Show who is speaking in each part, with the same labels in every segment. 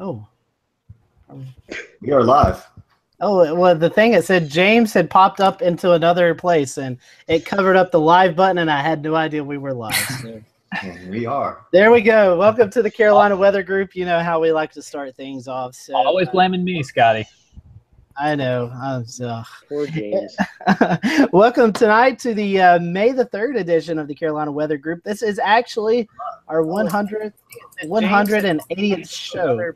Speaker 1: Oh.
Speaker 2: We are live.
Speaker 1: Oh, well, the thing it said James had popped up into another place and it covered up the live button, and I had no idea we were live. So.
Speaker 2: We are.
Speaker 1: there we go. Welcome to the Carolina Weather Group. You know how we like to start things off. So
Speaker 3: Always blaming me, Scotty.
Speaker 1: I know. I'm so.
Speaker 4: Poor James.
Speaker 1: Welcome tonight to the uh, May the 3rd edition of the Carolina Weather Group. This is actually our 100th, 180th show.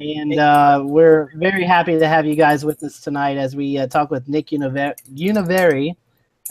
Speaker 1: And uh, we're very happy to have you guys with us tonight as we uh, talk with Nick Univer- Univeri.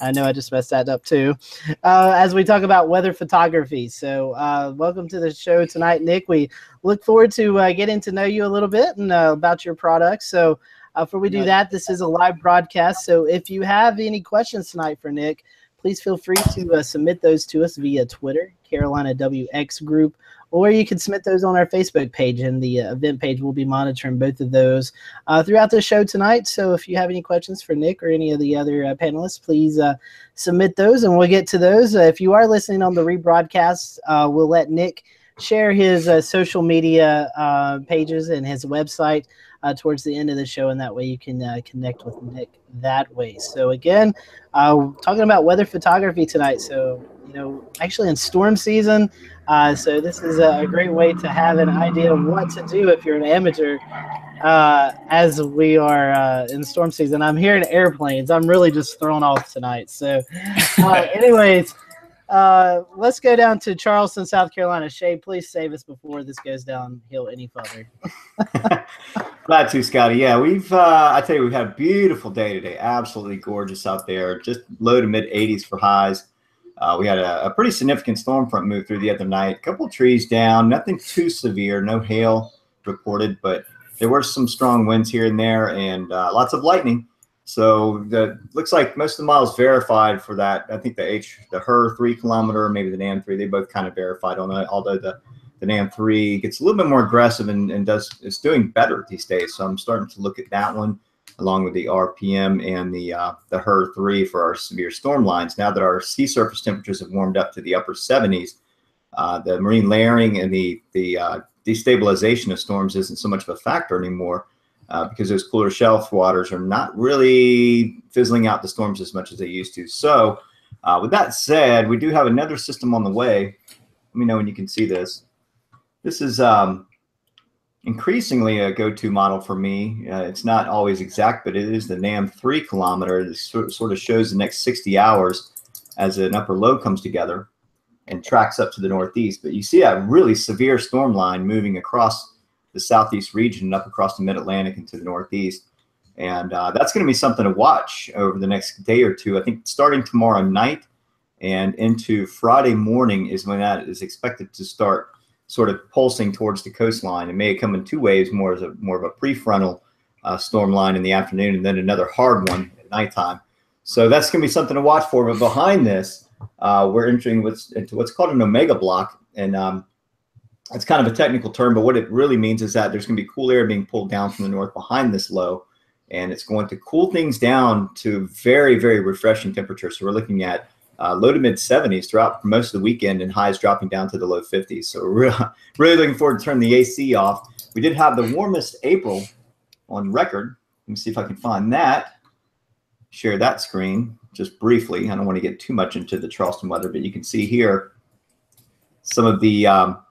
Speaker 1: I know I just messed that up too. Uh, as we talk about weather photography. So, uh, welcome to the show tonight, Nick. We look forward to uh, getting to know you a little bit and uh, about your products. So, uh, before we do that, this is a live broadcast. So, if you have any questions tonight for Nick, please feel free to uh, submit those to us via Twitter, Carolina WX Group, or you can submit those on our Facebook page, and the uh, event page will be monitoring both of those uh, throughout the show tonight. So if you have any questions for Nick or any of the other uh, panelists, please submit those, and we'll get to those. If you are listening on the rebroadcast, we'll let Nick share his uh, social media uh, pages and his website uh, towards the end of the show, and that way you can connect with Nick that way. So again, talking about weather photography tonight. So you know, actually in storm season. Uh, so this is a great way to have an idea of what to do if you're an amateur uh, as we are uh, in storm season. I'm hearing airplanes. I'm really just thrown off tonight. So, uh, anyways, uh, let's go down to Charleston, South Carolina. Shay, please save us before this goes downhill any further.
Speaker 2: Glad to, Scotty. Yeah, we've, uh, I tell you, we've had a beautiful day today. Absolutely gorgeous out there. Just low to mid 80s for highs. Uh, we had a, a, pretty significant storm front move through the other night. A couple trees down, nothing too severe, no hail reported, but there were some strong winds here and there and uh, lots of lightning. So the looks like most of the models verified for that. I think the H, the HRRR three kilometer, maybe the NAM three, they both kind of verified on it. Although the the NAM three gets a little bit more aggressive and, and does it's doing better these days. So I'm starting to look at that one along with the RPM and the uh, the HRRR three for our severe storm lines. Now that our sea surface temperatures have warmed up to the upper 70s, uh, the marine layering and the the uh, destabilization of storms isn't so much of a factor anymore uh, because those cooler shelf waters are not really fizzling out the storms as much as they used to. So, uh, with that said, we do have another system on the way. Let me know when you can see this. This is um, increasingly a go-to model for me. Uh, it's not always exact, but it is the NAM 3 kilometer. This sort of shows the next 60 hours as an upper low comes together and tracks up to the northeast. But you see a really severe storm line moving across the southeast region and up across the mid-Atlantic into the northeast. And uh, that's going to be something to watch over the next day or two. I think starting tomorrow night and into Friday morning is when that is expected to start sort of pulsing towards the coastline. It may come in two waves, more as a more of a prefrontal uh, storm line in the afternoon, and then another hard one at nighttime. So that's going to be something to watch for. But behind this, uh, we're entering what's into what's called an omega block, and um, it's kind of a technical term, but what it really means is that there's going to be cool air being pulled down from the north behind this low, and it's going to cool things down to very, very refreshing temperatures. So we're looking at uh, low to mid 70s throughout most of the weekend, and highs dropping down to the low 50s. So really, really looking forward to turning the AC off. We did have the warmest April on record. Let me see if I can find that. Share that screen just briefly. I don't want to get too much into the Charleston weather, but you can see here some of the um,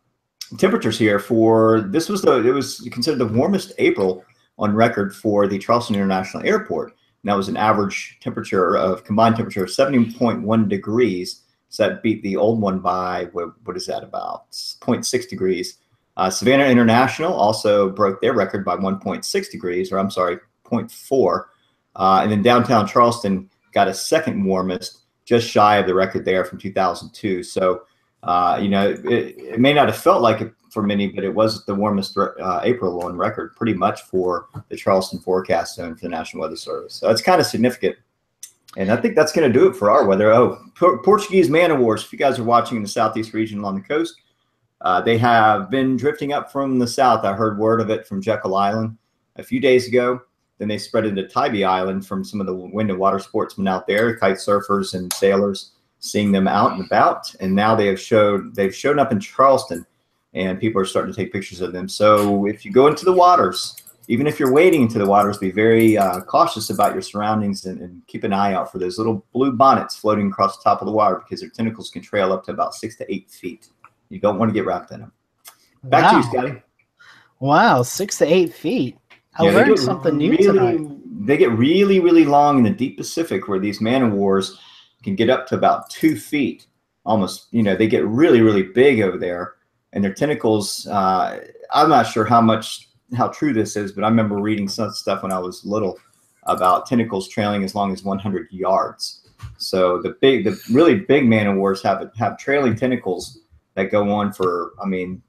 Speaker 2: temperatures here for this was the it was considered the warmest April on record for the Charleston International Airport. That was an average temperature of combined temperature of 70.1 degrees. So that beat the old one by what, what is that about 0.6 degrees. Uh, Savannah International also broke their record by 1.6 degrees, or I'm sorry, 0.4. Uh, and then downtown Charleston got a second warmest, just shy of the record there from 2002. So uh, you know, it, it, may not have felt like it for many, but it was the warmest uh, April on record, pretty much for the Charleston forecast zone for the National Weather Service. So it's kind of significant. And I think that's going to do it for our weather. Oh, Portuguese man of wars. If you guys are watching in the southeast region along the coast, uh, they have been drifting up from the south. I heard word of it from Jekyll Island a few days ago. Then they spread into Tybee Island from some of the wind and water sportsmen out there, kite surfers and sailors seeing them out and about. And now they have showed they've shown up in Charleston. And people are starting to take pictures of them. So if you go into the waters, even if you're wading into the waters, be very uh, cautious about your surroundings and, and, keep an eye out for those little blue bonnets floating across the top of the water because their tentacles can trail up to about six to eight feet. You don't want to get wrapped in them. Back wow. to you, Scotty.
Speaker 1: Wow, six to eight feet. I yeah, learned something new tonight.
Speaker 2: They get really, really long in the deep Pacific where these man o' wars can get up to about two feet. Almost, you know, they get really, really big over there. And their tentacles, uh, I'm not sure how much, how true this is, but I remember reading some stuff when I was little about tentacles trailing as long as 100 yards. So the big, the really big man o' wars have have trailing tentacles that go on for, I mean,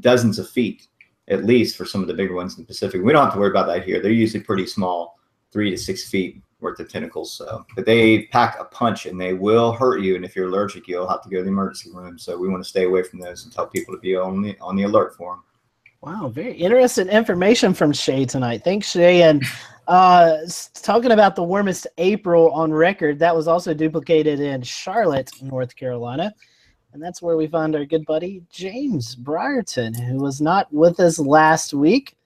Speaker 2: dozens of feet at least for some of the bigger ones in the Pacific. We don't have to worry about that here. They're usually pretty small, three to six feet worth of tentacles. So, but they pack a punch and they will hurt you. And if you're allergic, you'll have to go to the emergency room. So we want to stay away from those and tell people to be on the on the alert for them.
Speaker 1: Wow, very interesting information from Shay tonight. Thanks, Shay. And uh, talking about the warmest April on record, that was also duplicated in Charlotte, North Carolina. And that's where we found our good buddy James Brierton, who was not with us last week,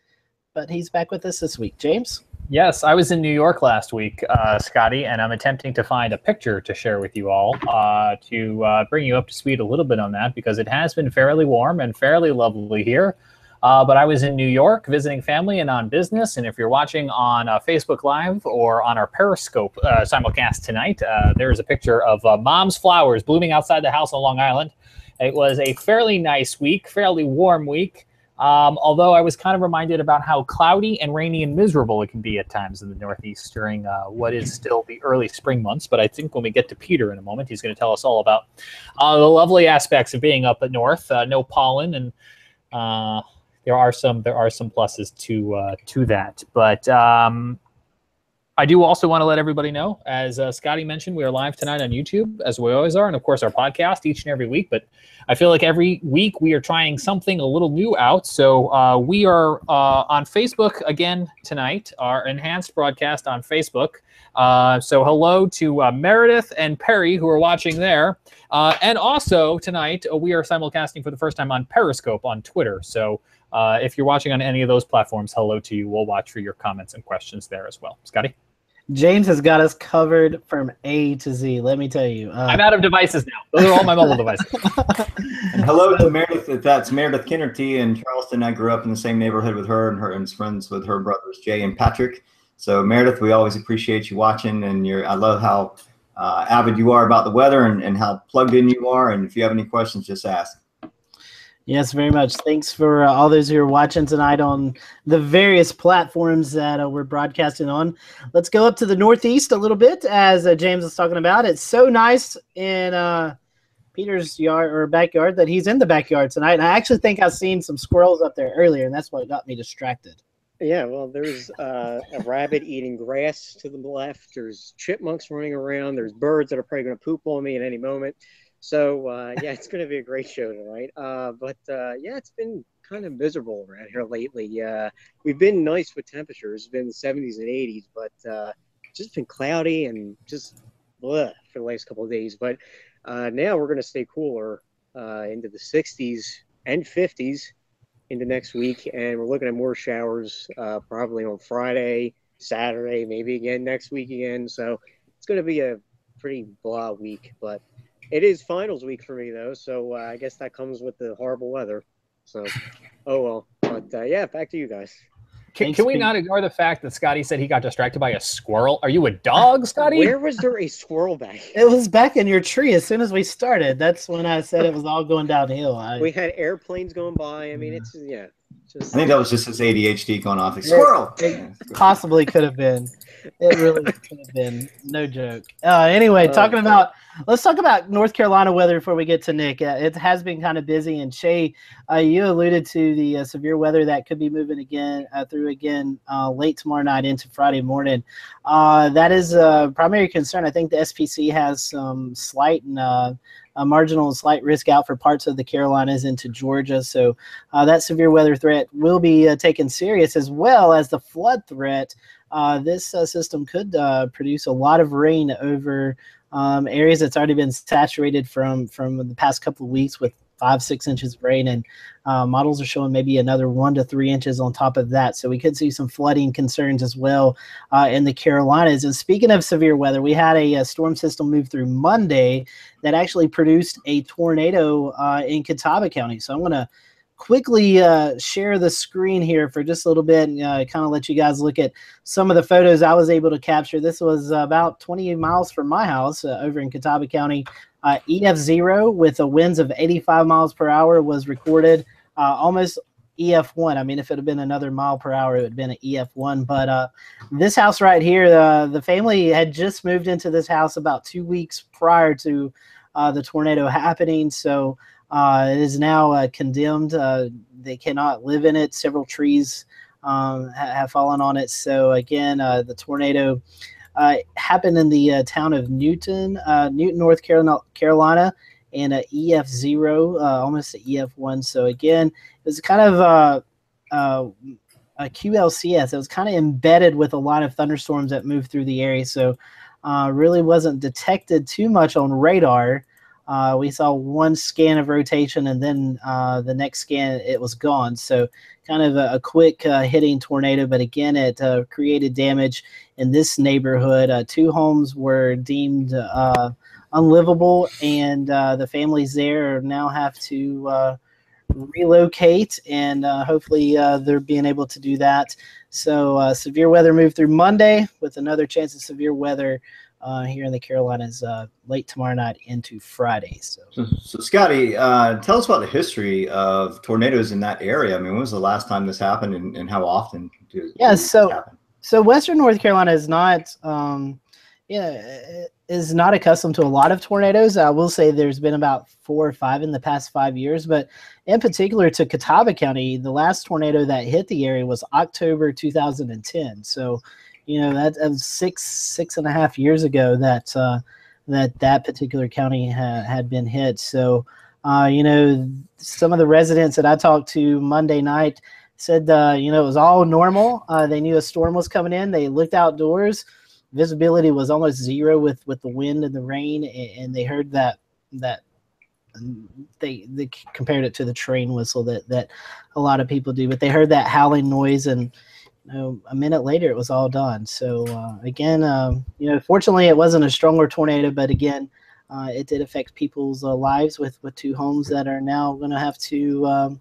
Speaker 1: but he's back with us this week. James?
Speaker 3: Yes, I was in New York last week, uh, Scotty, and I'm attempting to find a picture to share with you all uh, to uh, bring you up to speed a little bit on that because it has been fairly warm and fairly lovely here. Uh, but I was in New York visiting family and on business. And if you're watching on uh, Facebook Live or on our Periscope uh, simulcast tonight, there is a picture of mom's flowers blooming outside the house on Long Island. It was a fairly nice week, fairly warm week. Um, although I was kind of reminded about how cloudy and rainy and miserable it can be at times in the Northeast during uh, what is still the early spring months. But I think when we get to Peter in a moment, he's going to tell us all about uh, the lovely aspects of being up at north. Uh, no pollen and there are some there are some pluses to uh, to that. But um, I do also want to let everybody know, as uh, Scotty mentioned, we are live tonight on YouTube, as we always are, and of course our podcast each and every week. But I feel like every week we are trying something a little new out. So uh, we are uh, on Facebook again tonight, our enhanced broadcast on Facebook. Uh, so hello to uh, Meredith and Perry who are watching there. Uh, and also tonight we are simulcasting for the first time on Periscope on Twitter. So uh, if you're watching on any of those platforms, hello to you. We'll watch for your comments and questions there as well. Scotty?
Speaker 1: James has got us covered from A to Z. Let me tell you.
Speaker 3: Uh, I'm out of devices now. Those are all my mobile devices.
Speaker 2: and hello to Meredith. That's Meredith Kinnerty in Charleston. I grew up in the same neighborhood with her, and her and friends with her brothers Jay and Patrick. So Meredith, we always appreciate you watching, and you're. I love how uh, avid you are about the weather and, and how plugged in you are. And if you have any questions, just ask.
Speaker 1: Yes, very much. Thanks for uh, all those who are watching tonight on the various platforms that uh, we're broadcasting on. Let's go up to the Northeast a little bit, as uh, James was talking about. It's so nice in uh, Peter's yard or backyard that he's in the backyard tonight. And I actually think I've seen some squirrels up there earlier, and that's what got me distracted.
Speaker 4: Yeah, well, there's uh, a rabbit eating grass to the left. There's chipmunks running around. There's birds that are probably going to poop on me at any moment. So uh, yeah, it's going to be a great show tonight. Uh, but uh, yeah, it's been kind of miserable around here lately. Uh, we've been nice with temperatures, it's been the 70s and 80s, but uh, just been cloudy and just bleh for the last couple of days. But uh, now we're going to stay cooler into the 60s and 50s into next week, and we're looking at more showers probably on Friday, Saturday, maybe again next week again. So it's going to be a pretty blah week, but it is finals week for me though, so uh, I guess that comes with the horrible weather. So, oh well. But uh, yeah, back to you guys.
Speaker 3: Can, can we not ignore the fact that Scotty said he got distracted by a squirrel? Are you a dog, Scotty?
Speaker 4: Where was there a squirrel back?
Speaker 1: It was back in your tree as soon as we started. That's when I said it was all going downhill. I...
Speaker 4: We had airplanes going by. I mean, it's yeah.
Speaker 2: Just... I think that was just his ADHD going off. Like, squirrel.
Speaker 1: It possibly could have been. It really could have been. No joke. Uh, anyway, uh, talking about let's talk about North Carolina weather before we get to Nick. Uh, it has been kind of busy, and Shay, uh, you alluded to the uh, severe weather that could be moving again uh, through again late tomorrow night into Friday morning. that is a primary concern. I think the SPC has some slight and a marginal slight risk out for parts of the Carolinas into Georgia. So uh, that severe weather threat will be uh, taken serious as well as the flood threat. Uh, this system could produce a lot of rain over um, areas that's already been saturated from from the past couple of weeks with five, six inches of rain, and uh, models are showing maybe another one to three inches on top of that. So we could see some flooding concerns as well uh, in the Carolinas. And speaking of severe weather, we had a, a storm system move through Monday that actually produced a tornado uh, in Catawba County. So I'm going to quickly uh, share the screen here for just a little bit and uh, kind of let you guys look at some of the photos I was able to capture. This was about 20 miles from my house uh, over in Catawba County. Uh, EF0 with a winds of 85 miles per hour was recorded. Uh, almost EF1. I mean, if it had been another mile per hour, it would have been an EF1. But uh, this house right here, the family had just moved into this house about two weeks prior to the tornado happening. So uh, it is now uh, condemned. Uh, they cannot live in it. Several trees um, ha- have fallen on it. So again, uh, the tornado uh, happened in the uh, town of Newton, Newton, North Carolina, and a EF zero, almost an EF one. So again, it was kind of a QLCS. It was kind of embedded with a lot of thunderstorms that moved through the area. So really wasn't detected too much on radar. Uh, we saw one scan of rotation, and then uh, the next scan it was gone. So kind of a, a quick uh, hitting tornado, but again it uh, created damage in this neighborhood. Uh, two homes were deemed uh, unlivable, and the families there now have to relocate, and hopefully they're being able to do that. So severe weather moved through Monday with another chance of severe weather uh, here in the Carolinas uh, late tomorrow night into Friday. So,
Speaker 2: so, so Scotty, uh, tell us about the history of tornadoes in that area. I mean, when was the last time this happened, and, and how often do?
Speaker 1: Yeah, so happen? so Western North Carolina is not, um, yeah, is not accustomed to a lot of tornadoes. I will say there's been about four or five in the past five years, but in particular to Catawba County, the last tornado that hit the area was October 2010. So you know that, six six and a half years ago that uh, that that particular county ha- had been hit. So uh, you know some of the residents that I talked to Monday night said uh, you know it was all normal. Uh, they knew a storm was coming in. They looked outdoors. Visibility was almost zero with with the wind and the rain, and, and they heard that that they they compared it to the train whistle that that a lot of people do but they heard that howling noise and you know, a minute later, it was all done. So uh, again, um, you know, fortunately, it wasn't a stronger tornado, but again, uh, it did affect people's uh, lives with with two homes that are now going to have to um,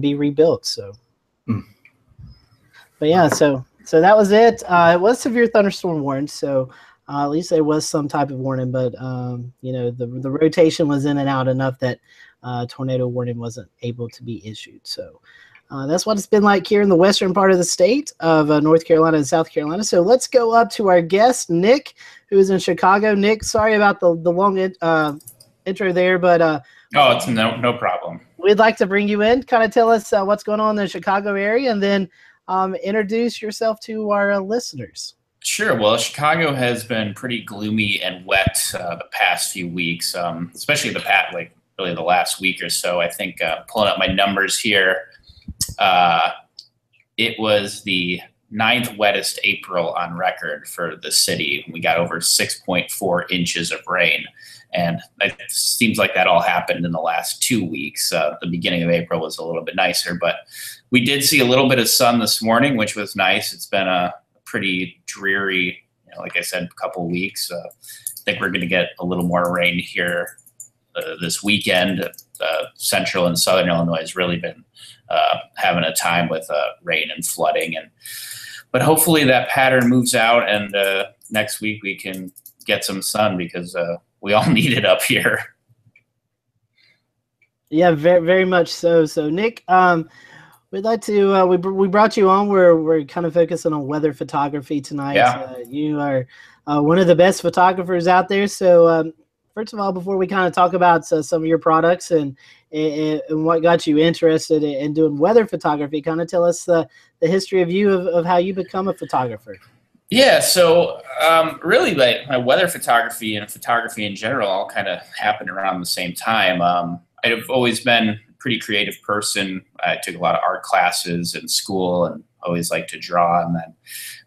Speaker 1: be rebuilt. So, mm. but yeah, so so that was it. Uh, it was severe thunderstorm warned, so. Uh, at least there was some type of warning, but um, you know the the rotation was in and out enough that uh, tornado warning wasn't able to be issued. So uh, that's what it's been like here in the western part of the state of uh, North Carolina and South Carolina. So let's go up to our guest, Nick, who is in Chicago. Nick, sorry about the, the long uh, intro there, but. Uh,
Speaker 5: oh, it's no, no problem.
Speaker 1: We'd like to bring you in, kind of tell us uh, what's going on in the Chicago area, and then um, introduce yourself to our uh, listeners.
Speaker 5: Sure. Well, Chicago has been pretty gloomy and wet the past few weeks, um, especially the past, like really the last week or so. I think pulling up my numbers here, uh, it was the ninth wettest April on record for the city. We got over 6.4 inches of rain. And it seems like that all happened in the last two weeks. Uh, the beginning of April was a little bit nicer, but we did see a little bit of sun this morning, which was nice. It's been a pretty dreary, you know, like I said, couple weeks. Uh, I think we're going to get a little more rain here uh, this weekend. Uh, central and southern Illinois has really been uh, having a time with uh, rain and flooding. And but hopefully that pattern moves out, and uh, next week we can get some sun because uh, we all need it up here.
Speaker 1: Yeah, very very much so. So Nick, um, we'd like to uh, we we brought you on. We're we're kind of focusing on weather photography tonight.
Speaker 5: Yeah.
Speaker 1: you are one of the best photographers out there. So um, first of all, before we kind of talk about uh, some of your products and, and, and what got you interested in, doing weather photography, kind of tell us the, the history of you of, of how you become a photographer.
Speaker 5: Yeah, so um, really, like my weather photography and photography in general all kind of happened around the same time. Um, I've always been a pretty creative person. I took a lot of art classes in school and always liked to draw. And then,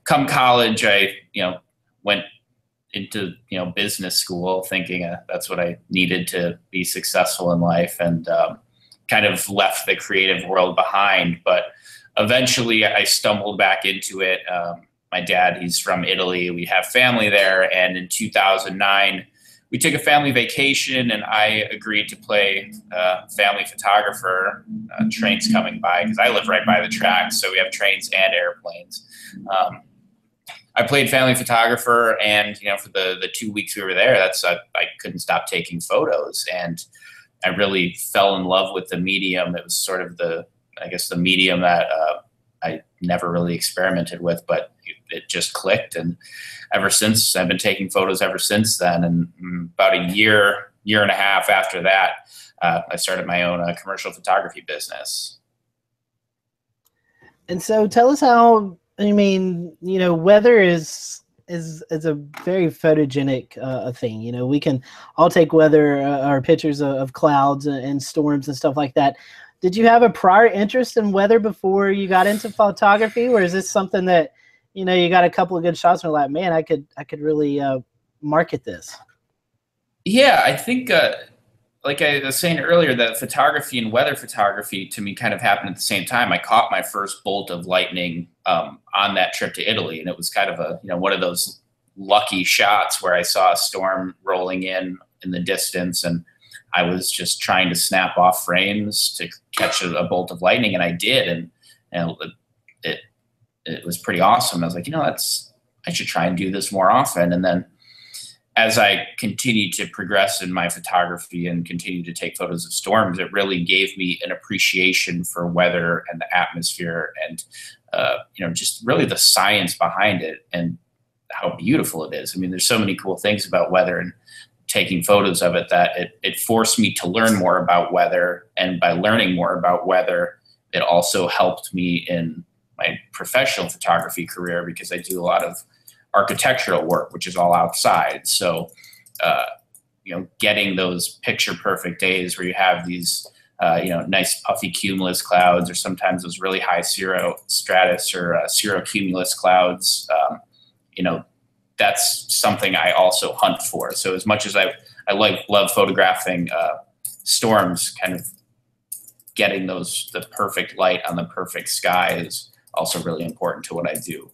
Speaker 5: come college, I you know went into you know business school, thinking uh, that's what I needed to be successful in life, and um, kind of left the creative world behind. But eventually, I stumbled back into it. Um, my dad, he's from Italy. We have family there, and in 2009 we took a family vacation and I agreed to play uh, family photographer. Uh, trains coming by because I live right by the tracks, so we have trains and airplanes. Um, I played family photographer, and you know, for the the two weeks we were there, that's I, I couldn't stop taking photos, and I really fell in love with the medium. It was sort of the I guess the medium that uh, I never really experimented with, but it just clicked. And ever since, I've been taking photos ever since then. And mm, about a year, year and a half after that, uh, I started my own uh, commercial photography business.
Speaker 1: And so, tell us how. I mean, you know, weather is is is a very photogenic uh, thing. You know, we can all take weather uh, or pictures of, of clouds and storms and stuff like that. Did you have a prior interest in weather before you got into photography, or is this something that you know, you got a couple of good shots and you're like, man, I could I could really uh, market this.
Speaker 5: Yeah, I think uh, like I was saying earlier, that photography and weather photography to me kind of happened at the same time. I caught my first bolt of lightning um, on that trip to Italy, and it was kind of a you know one of those lucky shots where I saw a storm rolling in in the distance, and I was just trying to snap off frames to catch a, a bolt of lightning, and I did, and and it it was pretty awesome. I was like, you know, that's I should try and do this more often. And then as I continued to progress in my photography and continue to take photos of storms, it really gave me an appreciation for weather and the atmosphere and uh, you know just really the science behind it and how beautiful it is. I mean, there's so many cool things about weather and taking photos of it that it, it forced me to learn more about weather. And by learning more about weather, it also helped me in my professional photography career because I do a lot of architectural work, which is all outside. So, uh, you know, getting those picture perfect days where you have these, uh, you know, nice puffy cumulus clouds, or sometimes those really high cirro stratus or uh, cirrocumulus clouds. Um, you know, that's something I also hunt for. So as much as I I like love photographing uh, storms, kind of getting those the perfect light on the perfect sky is also really important to what I do.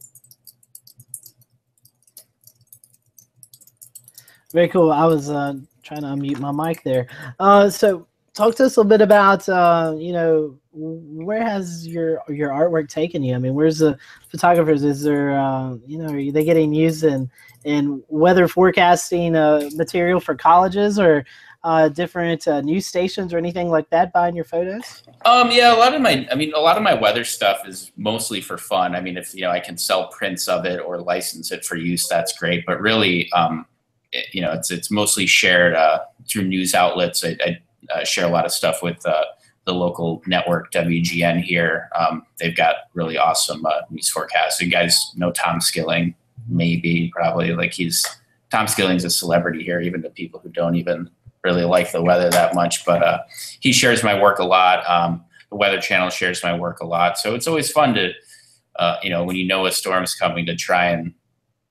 Speaker 1: Very cool. I was uh, trying to unmute my mic there. Uh, so, talk to us a little bit about uh, you know where has your your artwork taken you? I mean, where's the photographers? Is there uh, you know are they getting used in in weather forecasting uh, material for colleges or uh, different uh, news stations or anything like that buying your photos?
Speaker 5: Um, yeah, a lot of my, I mean, a lot of my weather stuff is mostly for fun. I mean, if you know, I can sell prints of it or license it for use, that's great. But really, um, it, you know, it's it's mostly shared uh, through news outlets. I, I uh, share a lot of stuff with uh, the local network WGN here. Um, they've got really awesome uh, news forecasts. You guys know Tom Skilling, maybe, probably. Like he's Tom Skilling's a celebrity here, even to people who don't even really like the weather that much, but uh, he shares my work a lot. Um, the Weather Channel shares my work a lot, so it's always fun to, uh, you know, when you know a storm's coming, to try and,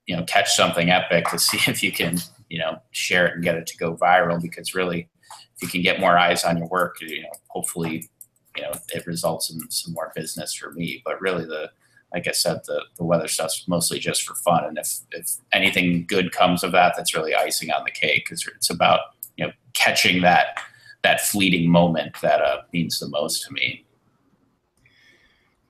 Speaker 5: you know, catch something epic to see if you can, you know, share it and get it to go viral. Because really, if you can get more eyes on your work, you know, hopefully, you know, it results in some more business for me. But really, the like I said, the, the weather stuff's mostly just for fun. And if, if anything good comes of that, that's really icing on the cake because it's about you know catching that that fleeting moment that uh, means the most to me.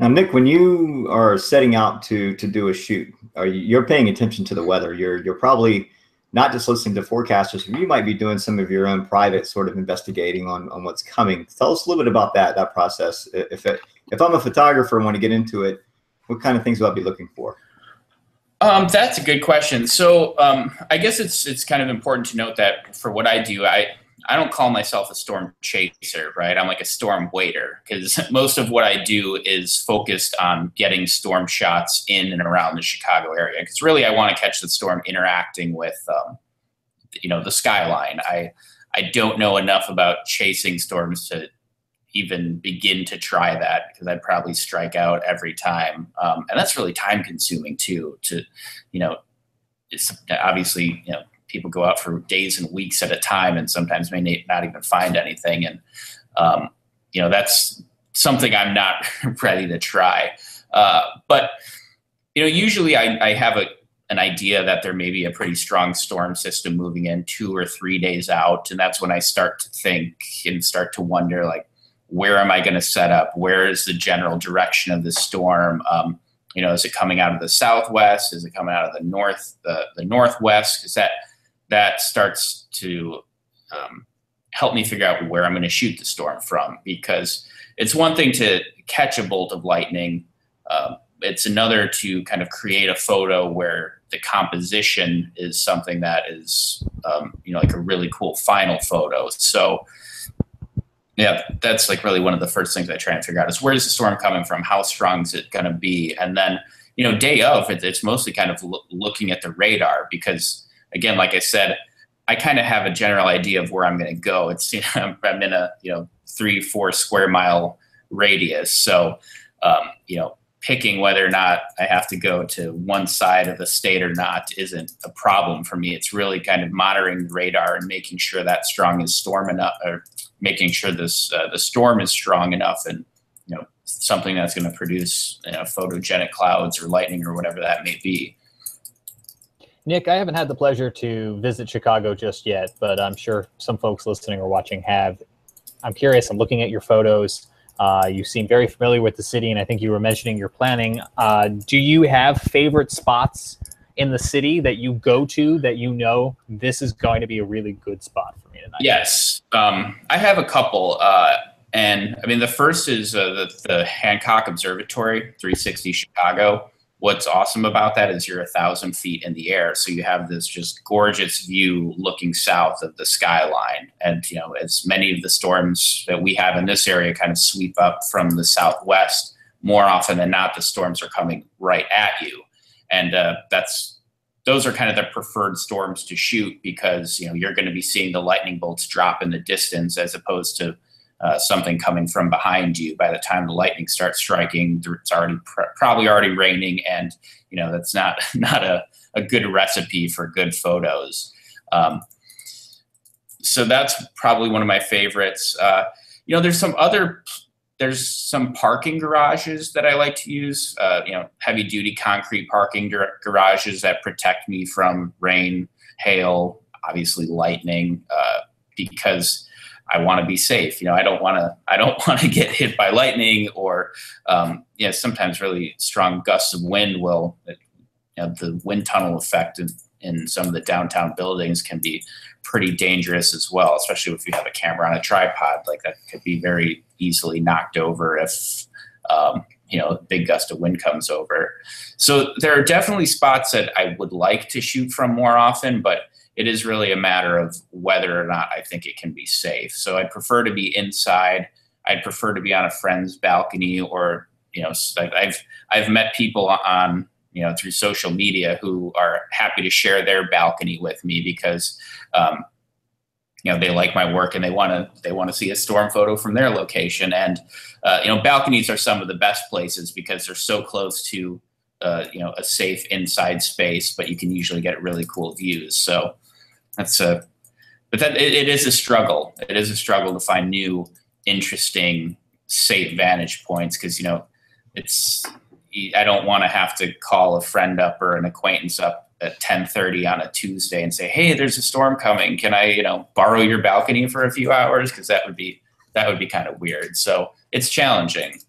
Speaker 2: Now, Nick, when you are setting out to to do a shoot, are you, you're paying attention to the weather? You're you're probably not just listening to forecasters. You might be doing some of your own private sort of investigating on on what's coming. Tell us a little bit about that that process. If it, if I'm a photographer and want to get into it, what kind of things will I be looking for?
Speaker 5: Um, that's a good question. So um, I guess it's it's kind of important to note that for what I do, I I don't call myself a storm chaser, right? I'm like a storm waiter because most of what I do is focused on getting storm shots in and around the Chicago area. Because really, I want to catch the storm interacting with, um, you know, the skyline. I I don't know enough about chasing storms to even begin to try that because I'd probably strike out every time. Um, and that's really time consuming too, to, you know, it's obviously you know people go out for days and weeks at a time, and sometimes may not even find anything, and um, you know that's something I'm not ready to try. Uh, but you know, usually I, I have a an idea that there may be a pretty strong storm system moving in two or three days out, and that's when I start to think and start to wonder, like, where am I going to set up? Where is the general direction of the storm? Um, you know, is it coming out of the southwest? Is it coming out of the north, the the northwest? Because that that starts to um, help me figure out where I'm going to shoot the storm from. Because it's one thing to catch a bolt of lightning. Um, it's another to kind of create a photo where the composition is something that is, um, you know, like a really cool final photo. So, yeah, that's like really one of the first things I try and figure out is where's the storm coming from? How strong is it going to be? And then, you know, day of, it's mostly kind of lo- looking at the radar because, again, like I said, I kind of have a general idea of where I'm going to go. It's, you know, I'm in a, you know, three, four square mile radius. So, um, you know, picking whether or not I have to go to one side of the state or not isn't a problem for me. It's really kind of monitoring the radar and making sure that strong is storm enough, or making sure this uh, the storm is strong enough, and you know something that's going to produce you know, photogenic clouds or lightning or whatever that may be.
Speaker 3: Nick, I haven't had the pleasure to visit Chicago just yet, but I'm sure some folks listening or watching have. I'm curious. I'm looking at your photos uh, you seem very familiar with the city, and I think you were mentioning your planning. Uh, do you have favorite spots in the city that you go to that you know this is going to be a really good spot for me tonight?
Speaker 5: Yes, um, I have a couple. Uh, and I mean, the first is uh, the, the Hancock Observatory, 360 Chicago what's awesome about that is you're a thousand feet in the air so you have this just gorgeous view looking south of the skyline. And you know as many of the storms that we have in this area kind of sweep up from the southwest more often than not the storms are coming right at you. And uh, that's those are kind of the preferred storms to shoot because you know you're going to be seeing the lightning bolts drop in the distance as opposed to uh, something coming from behind you. By the time the lightning starts striking, it's already pr- probably already raining, and you know that's not not a, a good recipe for good photos. Um, so that's probably one of my favorites. Uh, you know, there's some other there's some parking garages that I like to use. Uh, you know, heavy duty concrete parking gar- garages that protect me from rain, hail, obviously lightning, uh, because I want to be safe. You know, I don't want to. I don't want to get hit by lightning or, um, you know, sometimes really strong gusts of wind will. You know, the wind tunnel effect in, in some of the downtown buildings can be pretty dangerous as well, especially if you have a camera on a tripod. Like that could be very easily knocked over if um, you know a big gust of wind comes over. So there are definitely spots that I would like to shoot from more often, but it is really a matter of whether or not I think it can be safe. So I'd prefer to be inside. I'd prefer to be on a friend's balcony or, you know, I've, I've met people on, you know, through social media who are happy to share their balcony with me because, um, you know, they like my work and they want to, they want to see a storm photo from their location. And, uh, you know, balconies are some of the best places because they're so close to, uh, you know, a safe inside space, but you can usually get really cool views. So, that's a but that it, it is a struggle it is a struggle to find new interesting safe vantage points because you know it's i don't want to have to call a friend up or an acquaintance up at 10:30 on a Tuesday and say, "Hey, there's a storm coming. Can I, you know, borrow your balcony for a few hours?" Because that would be that would be kind of weird. So it's challenging.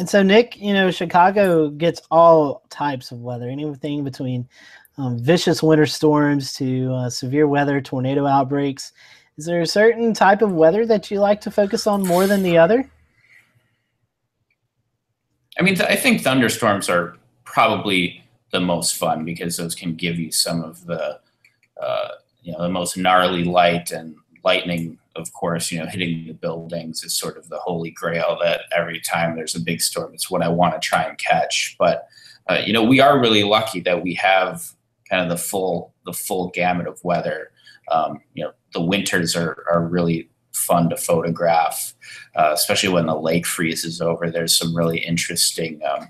Speaker 1: And so, Nick, you know, Chicago gets all types of weather, anything between um, vicious winter storms to uh, severe weather, tornado outbreaks. Is there a certain type of weather that you like to focus on more than the other?
Speaker 5: I mean, I think thunderstorms are probably the most fun because those can give you some of the, uh, you know, the most gnarly light and lightning. Of course, you know, hitting the buildings is sort of the holy grail that every time there's a big storm, it's what I want to try and catch. But uh, you know, we are really lucky that we have kind of the full the full gamut of weather. Um, you know, the winters are are really fun to photograph, uh, especially when the lake freezes over. There's some really interesting um,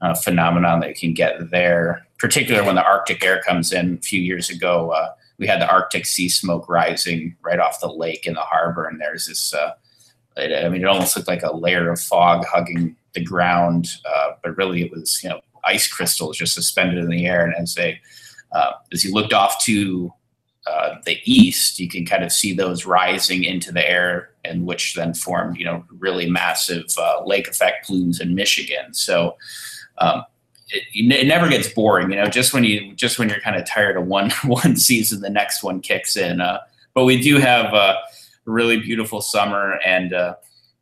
Speaker 5: uh, phenomenon that you can get there, particularly when the Arctic air comes in. A few years ago, uh, we had the Arctic sea smoke rising right off the lake in the harbor, and there's this. Uh, it, I mean, it almost looked like a layer of fog hugging the ground, uh, but really it was you know ice crystals just suspended in the air. And as they uh, as you looked off to uh, the east, you can kind of see those rising into the air, and which then formed, you know, really massive uh, lake effect plumes in Michigan. So um, it, it, never gets boring, you know. Just when you just when you're kind of tired of one one season, the next one kicks in. Uh, but we do have a really beautiful summer, and uh,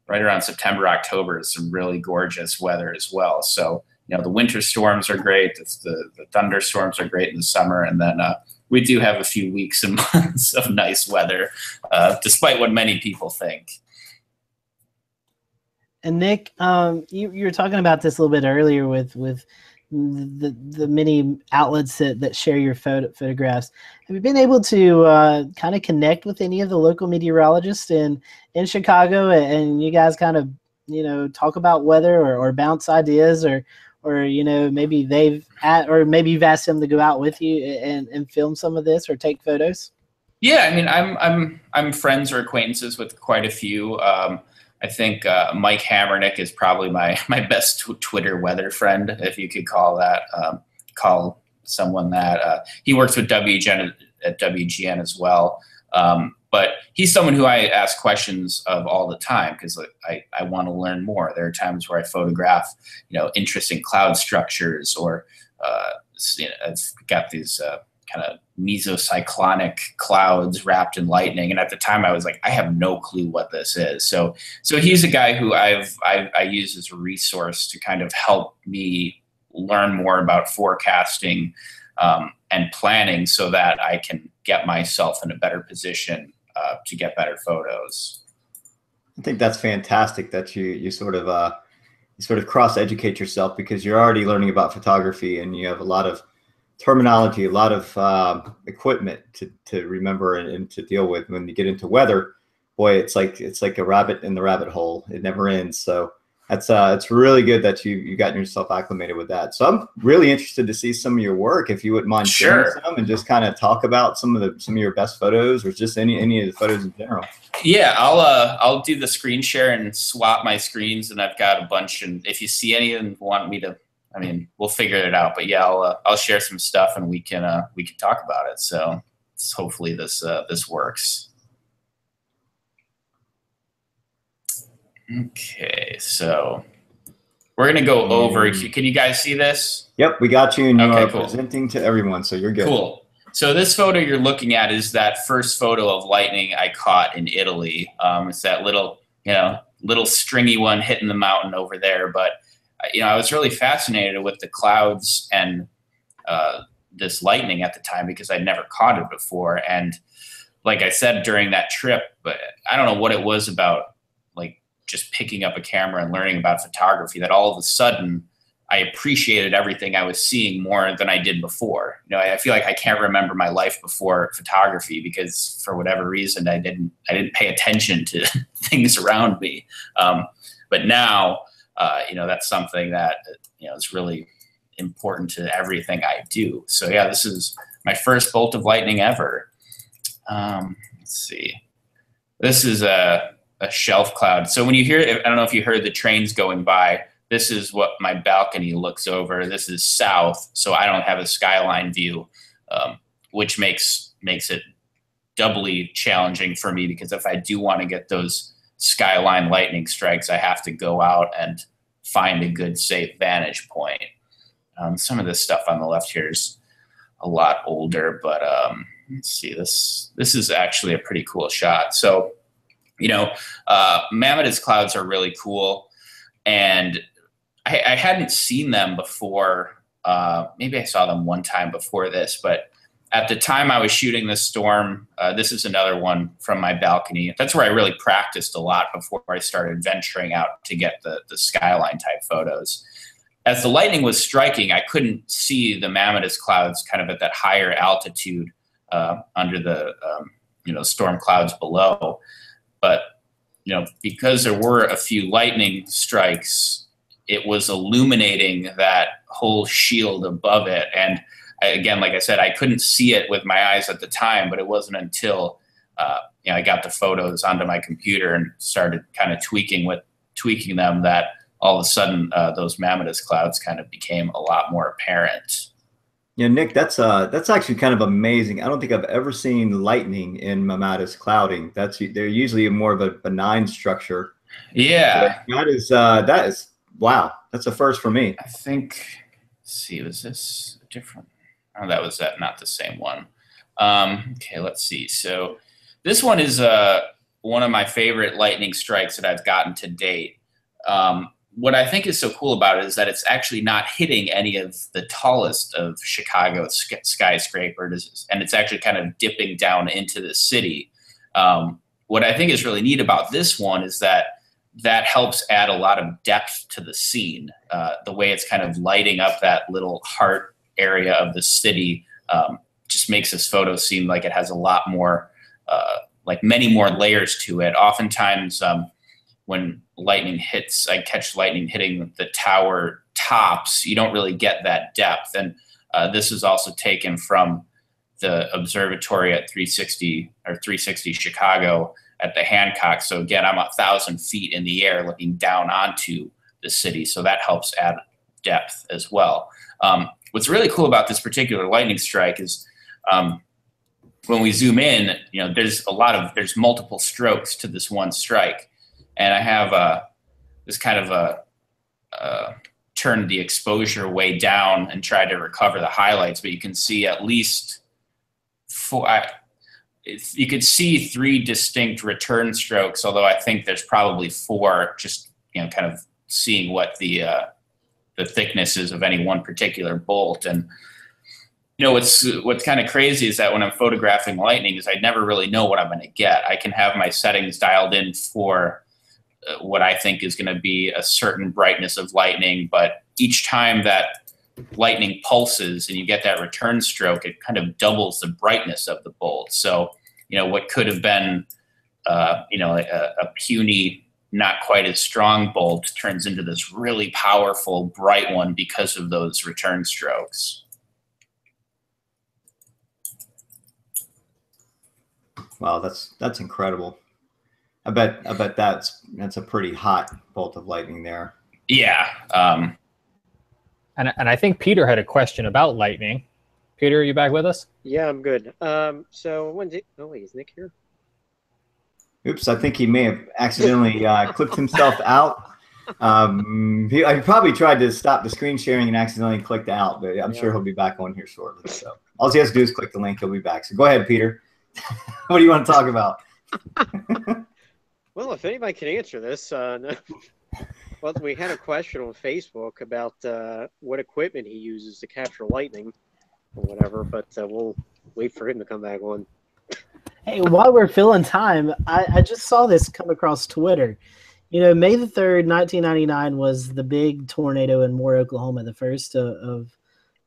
Speaker 5: right around September, October is some really gorgeous weather as well. So you know, the winter storms are great. The, the thunderstorms are great in the summer, and then uh, we do have a few weeks and months of nice weather, uh, despite what many people think.
Speaker 1: And Nick, um, you, you were talking about this a little bit earlier with with the the many outlets that, that share your photo, photographs. Have you been able to uh, kind of connect with any of the local meteorologists in in Chicago, and you guys kind of you know talk about weather or, or bounce ideas or or you know maybe they've at, or maybe you've asked them to go out with you and, and film some of this or take photos
Speaker 5: yeah i mean i'm i'm i'm friends or acquaintances with quite a few um, i think uh, mike hamernik is probably my my best tw- twitter weather friend if you could call that um, call someone that uh, he works with wgn at wgn as well um, but he's someone who I ask questions of all the time because like, I, I want to learn more. There are times where I photograph, you know, interesting cloud structures or uh, you know, I've got these uh, kind of mesocyclonic clouds wrapped in lightning. And at the time I was like, I have no clue what this is. So, so he's a guy who I've, I, I use as a resource to kind of help me learn more about forecasting um, and planning so that I can get myself in a better position uh, to get better photos.
Speaker 2: I think that's fantastic that you you sort of uh, you sort of cross educate yourself because you're already learning about photography and you have a lot of terminology, a lot of uh, equipment to, to remember and, and, to deal with when you get into weather. Boy, it's like it's like a rabbit in the rabbit hole. It never ends. So that's uh, it's really good that you you gotten yourself acclimated with that. So I'm really interested to see some of your work. If you wouldn't mind
Speaker 5: sharing
Speaker 2: sure. some and just kind of talk about some of the some of your best photos or just any any of the photos in general.
Speaker 5: Yeah, I'll uh I'll do the screen share and swap my screens, and I've got a bunch. And if you see any and want me to, I mean, we'll figure it out. But yeah, I'll uh, I'll share some stuff and we can uh we can talk about it. So hopefully this uh, this works. Okay, so we're gonna go over. Mm. Can you guys see this?
Speaker 2: Yep, we got you, and you okay, are cool. presenting to everyone, so you're good.
Speaker 5: Cool. So this photo you're looking at is that first photo of lightning I caught in Italy. Um, it's that little, you know, little stringy one hitting the mountain over there. But you know, I was really fascinated with the clouds and uh, this lightning at the time because I'd never caught it before. And like I said during that trip, but I don't know what it was about like just picking up a camera and learning about photography that all of a sudden I appreciated everything I was seeing more than I did before. You know, I feel like I can't remember my life before photography because for whatever reason I didn't I didn't pay attention to things around me. Um, but now, uh, you know, that's something that you know is really important to everything I do. So yeah, this is my first bolt of lightning ever. Um, let's see. This is a a shelf cloud. So when you hear, I don't know if you heard the trains going by. This is what my balcony looks over. This is south, so I don't have a skyline view, um, which makes makes it doubly challenging for me because if I do want to get those skyline lightning strikes, I have to go out and find a good safe vantage point. Um, some of this stuff on the left here is a lot older, but um, let's see this. This is actually a pretty cool shot. So you know, uh, clouds are really cool, and I, I hadn't seen them before. Uh, maybe I saw them one time before this, but at the time I was shooting this storm, uh, this is another one from my balcony. That's where I really practiced a lot before I started venturing out to get the, the skyline type photos. As the lightning was striking, I couldn't see the Mammatus clouds kind of at that higher altitude uh, under the um, you know storm clouds below. But you know, because there were a few lightning strikes it was illuminating that whole shield above it. And again, like I said, I couldn't see it with my eyes at the time, but it wasn't until uh, you know I got the photos onto my computer and started kind of tweaking with tweaking them that all of a sudden uh, those mammatus clouds kind of became a lot more apparent.
Speaker 2: Yeah, Nick, that's uh that's actually kind of amazing. I don't think I've ever seen lightning in mammatus clouding. That's they're usually more of a benign structure.
Speaker 5: Yeah,
Speaker 2: that is uh that is wow. That's a first for me.
Speaker 5: I think. see, was this different? Oh, that was that, not the same one. Um, okay, let's see. So this one is uh one of my favorite lightning strikes that I've gotten to date. Um, what I think is so cool about it is that it's actually not hitting any of the tallest of Chicago skyscrapers, and it's actually kind of dipping down into the city. Um, what I think is really neat about this one is that that helps add a lot of depth to the scene. Uh, the way it's kind of lighting up that little heart area of the city um, just makes this photo seem like it has a lot more, uh, like many more layers to it. Oftentimes, um, when lightning hits, I catch lightning hitting the tower tops, you don't really get that depth. And uh, this is also taken from the observatory at 360 or 360 Chicago at the Hancock. So again, I'm a thousand feet in the air looking down onto the city. So that helps add depth as well. Um, what's really cool about this particular lightning strike is um, when we zoom in, you know, there's a lot of, there's multiple strokes to this one strike and I have a this kind of a, a turned the exposure way down and tried to recover the highlights, but you can see at least four. I, you could see three distinct return strokes, although I think there's probably four. Just you know, kind of seeing what the uh, the thicknesses of any one particular bolt, and you know what's what's kind of crazy is that when I'm photographing lightning, is I never really know what I'm going to get. I can have my settings dialed in for what I think is going to be a certain brightness of lightning. But each time that lightning pulses and you get that return stroke, it kind of doubles the brightness of the bolt. So, you know, what could have been, uh, you know, a, a puny, not quite as strong bolt turns into this really powerful, bright one because of those return strokes.
Speaker 2: Wow, that's that's incredible. I bet I bet that's that's a pretty hot bolt of lightning there.
Speaker 5: Yeah. Um,
Speaker 3: and and I think Peter had a question about lightning. Peter, are you back with us?
Speaker 4: Yeah, I'm good. Um, so when's it? Oh wait, is Nick here?
Speaker 2: Oops, I think he may have accidentally uh, clipped himself out. Um, he, I probably tried to stop the screen sharing and accidentally clicked out, but I'm yeah. sure he'll be back on here shortly. So all he has to do is click the link; he'll be back. So go ahead, Peter. what do you want to talk about?
Speaker 4: Well, if anybody can answer this, uh, no. well, we had a question on Facebook about uh, what equipment he uses to capture lightning or whatever, but uh, we'll wait for him to come back on.
Speaker 1: Hey, while we're filling time, I, I just saw this come across Twitter. You know, May the 3rd, 1999 was the big tornado in Moore, Oklahoma, the first of,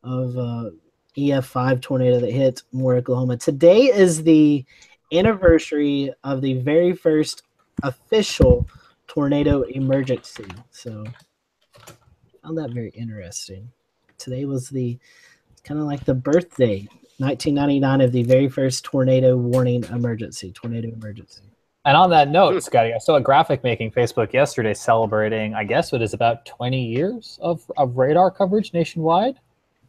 Speaker 1: of uh, EF5 tornado that hit Moore, Oklahoma. Today is the anniversary of the very first official tornado emergency. So found that very interesting. Today was the kind of like the birthday, 1999 of the very first tornado warning emergency, tornado emergency.
Speaker 3: And on that note, Scotty, I saw a graphic making Facebook yesterday celebrating, I guess what is about 20 years of, of radar coverage nationwide.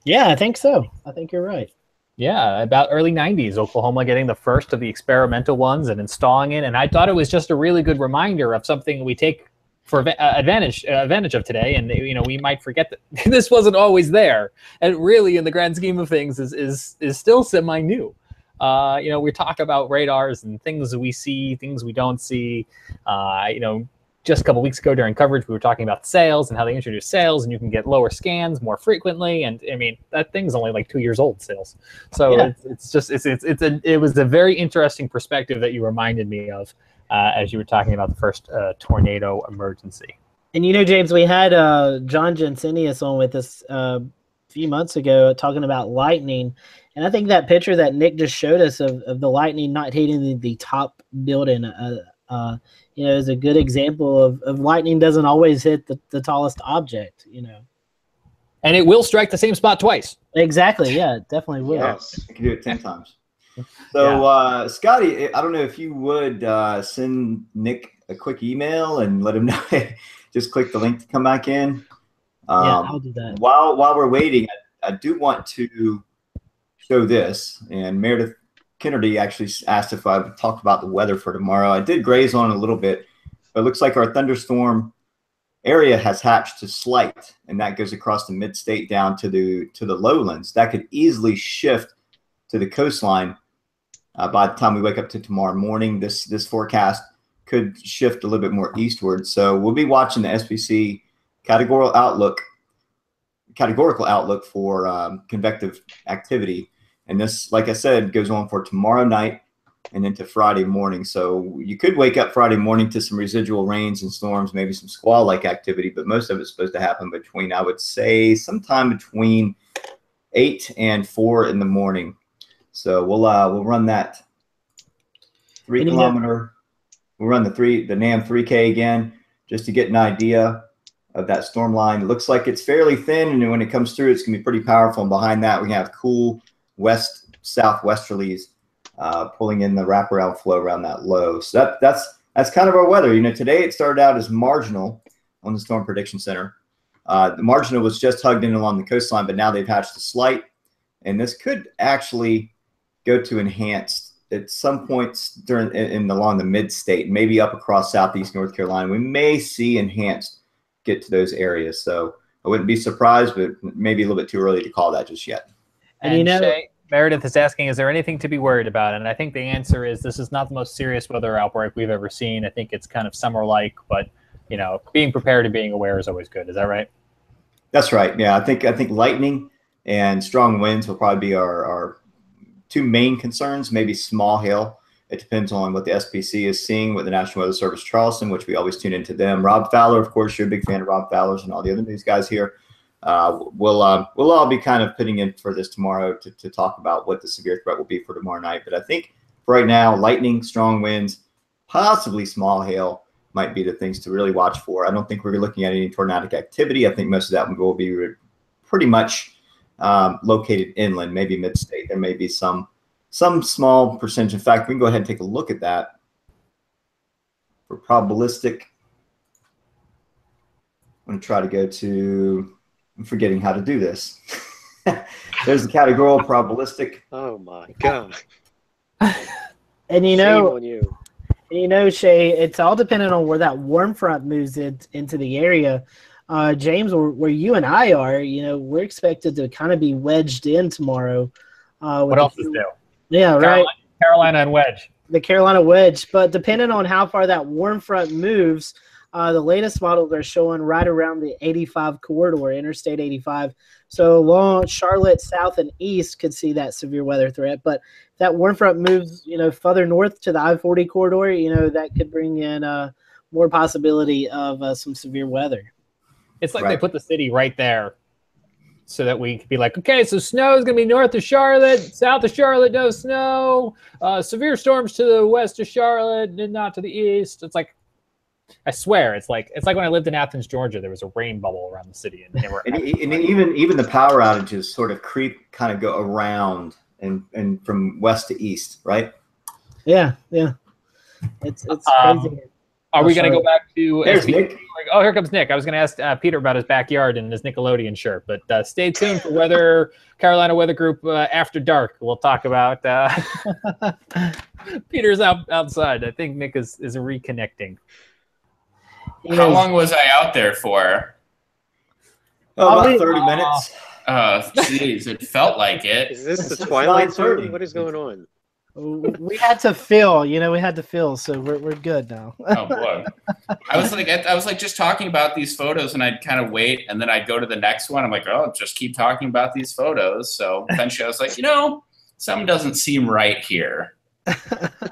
Speaker 1: Yeah, I think so. I think you're right.
Speaker 3: Yeah, about early 90s, Oklahoma getting the first of the experimental ones and installing it. And I thought it was just a really good reminder of something we take for uh, advantage uh, advantage of today and you know we might forget that this wasn't always there and really in the grand scheme of things is is is still semi new uh, you know we talk about radars and things we see things we don't see uh, you know just a couple weeks ago during coverage, we were talking about SAILS and how they introduced SAILS, and you can get lower scans more frequently. And I mean, that thing's only like two years old, SAILS. So yeah. it's, it's, just it's it's it's a it was a very interesting perspective that you reminded me of uh, as you were talking about the first uh, tornado emergency.
Speaker 1: And you know, James, we had uh, John Jensenius on with us uh, a few months ago talking about lightning. And I think that picture that Nick just showed us of, of the lightning not hitting the, the top building, uh, uh, you know, is a good example of, of lightning doesn't always hit the, the tallest object, you know.
Speaker 3: And it will strike the same spot twice.
Speaker 1: Exactly. Yeah, it definitely will.
Speaker 4: Yes.
Speaker 2: You can do it 10 times. So, uh, Scotty, I don't know if you would uh, send Nick a quick email and let him know. just click the link to come back in. Um,
Speaker 1: yeah, I'll do that.
Speaker 2: While while we're waiting, I, I do want to show this. And Meredith Kennedy actually asked if I would talk about the weather for tomorrow. I did graze on a little bit, but it looks like our thunderstorm area has hatched to slight, and that goes across the mid-state down to the to the lowlands. That could easily shift to the coastline uh, by the time we wake up to tomorrow morning. This this forecast could shift a little bit more eastward. So we'll be watching the SPC categorical outlook categorical outlook for um, convective activity. And this, like I said, goes on for tomorrow night and into Friday morning. So you could wake up Friday morning to some residual rains and storms, maybe some squall like activity, but most of it's supposed to happen between, I would say, sometime between eight and four in the morning. So we'll uh, we'll run that three
Speaker 1: And you
Speaker 2: kilometer. We'll run the three the NAM 3K again just to get an idea of that storm line. It looks like it's fairly thin, and when it comes through, it's gonna be pretty powerful. And behind that, we have cool west southwesterlies uh, pulling in the wraparound flow around that low. So that that's that's kind of our weather. You know, today it started out as marginal on the Storm Prediction Center. Uh, the marginal was just hugged in along the coastline, but now they've hatched a slight, and this could actually go to enhanced at some points during in, in along the mid state, maybe up across southeast North Carolina. We may see enhanced get to those areas. So I wouldn't be surprised, but maybe a little bit too early to call that just yet.
Speaker 1: And
Speaker 3: And,
Speaker 1: you know-
Speaker 3: Shay, Meredith is asking, is there anything to be worried about? And I think the answer is this is not the most serious weather outbreak we've ever seen. I think it's kind of summer-like, but you know, being prepared and being aware is always good. Is that right?
Speaker 2: That's right. Yeah, I think I think lightning and strong winds will probably be our, our two main concerns. Maybe small hail. It depends on what the SPC is seeing with the National Weather Service Charleston, which we always tune into them. Rob Fowler, of course, you're a big fan of Rob Fowler's and all the other news guys here. Uh, we'll uh, we'll all be kind of putting in for this tomorrow to, to talk about what the severe threat will be for tomorrow night. But I think right now, lightning, strong winds, possibly small hail might be the things to really watch for. I don't think we're looking at any tornadic activity. I think most of that will be re- pretty much um, located inland, maybe mid-state. There may be some some small percentage. In fact, we can go ahead and take a look at that for probabilistic. I'm going to try to go to. I'm forgetting how to do this. There's the categorical probabilistic.
Speaker 4: Oh my God.
Speaker 1: And you know,
Speaker 4: on you.
Speaker 1: you know, Shay, it's all dependent on where that warm front moves in, into the area. Uh, James, where, where you and I are, you know, we're expected to kind of be wedged in tomorrow. Uh,
Speaker 3: What
Speaker 1: the-
Speaker 3: else is new?
Speaker 1: Yeah, right.
Speaker 3: Carolina, Carolina and Wedge.
Speaker 1: the Carolina wedge. But depending on how far that warm front moves, uh, the latest models are showing right around the 85 corridor, Interstate 85. So along Charlotte, south and east could see that severe weather threat. But that warm front moves, you know, further north to the I-40 corridor, you know, that could bring in uh, more possibility of uh, some severe weather.
Speaker 3: It's like they put the city right there so that we could be like, okay, so snow is going to be north of Charlotte, south of Charlotte, no snow. Uh, severe storms to the west of Charlotte, and not to the east. It's like, I swear, it's like it's like when I lived in Athens, Georgia. There was a rain bubble around the city, and they were.
Speaker 2: And, and even even the power outages sort of creep, kind of go around and and from west to east, right?
Speaker 1: Yeah, yeah. It's it's
Speaker 3: Um,
Speaker 1: crazy.
Speaker 3: Are we going to go back to?
Speaker 2: There's
Speaker 3: SB
Speaker 2: Nick.
Speaker 3: Oh, here comes Nick. I was going to ask uh, Peter about his backyard and his Nickelodeon shirt, but uh, stay tuned for Weather Carolina Weather Group uh, after dark. We'll talk about. Uh, Peter's out outside. I think Nick is is reconnecting.
Speaker 1: You
Speaker 5: How long was I out there for?
Speaker 2: Oh, about
Speaker 1: read-
Speaker 2: thirty minutes.
Speaker 5: Uh, jeez, it felt like it.
Speaker 4: Is this the Twilight
Speaker 2: 9:30.
Speaker 4: Zone? What is going on?
Speaker 1: we had to fill, you know, we had to fill, so we're, we're good now.
Speaker 5: Oh boy, I was like, I was like just talking about these photos, and I'd kind of wait, and then I'd go to the next one. I'm like, oh, just keep talking about these photos. So eventually, I was like, you know, something doesn't seem right here.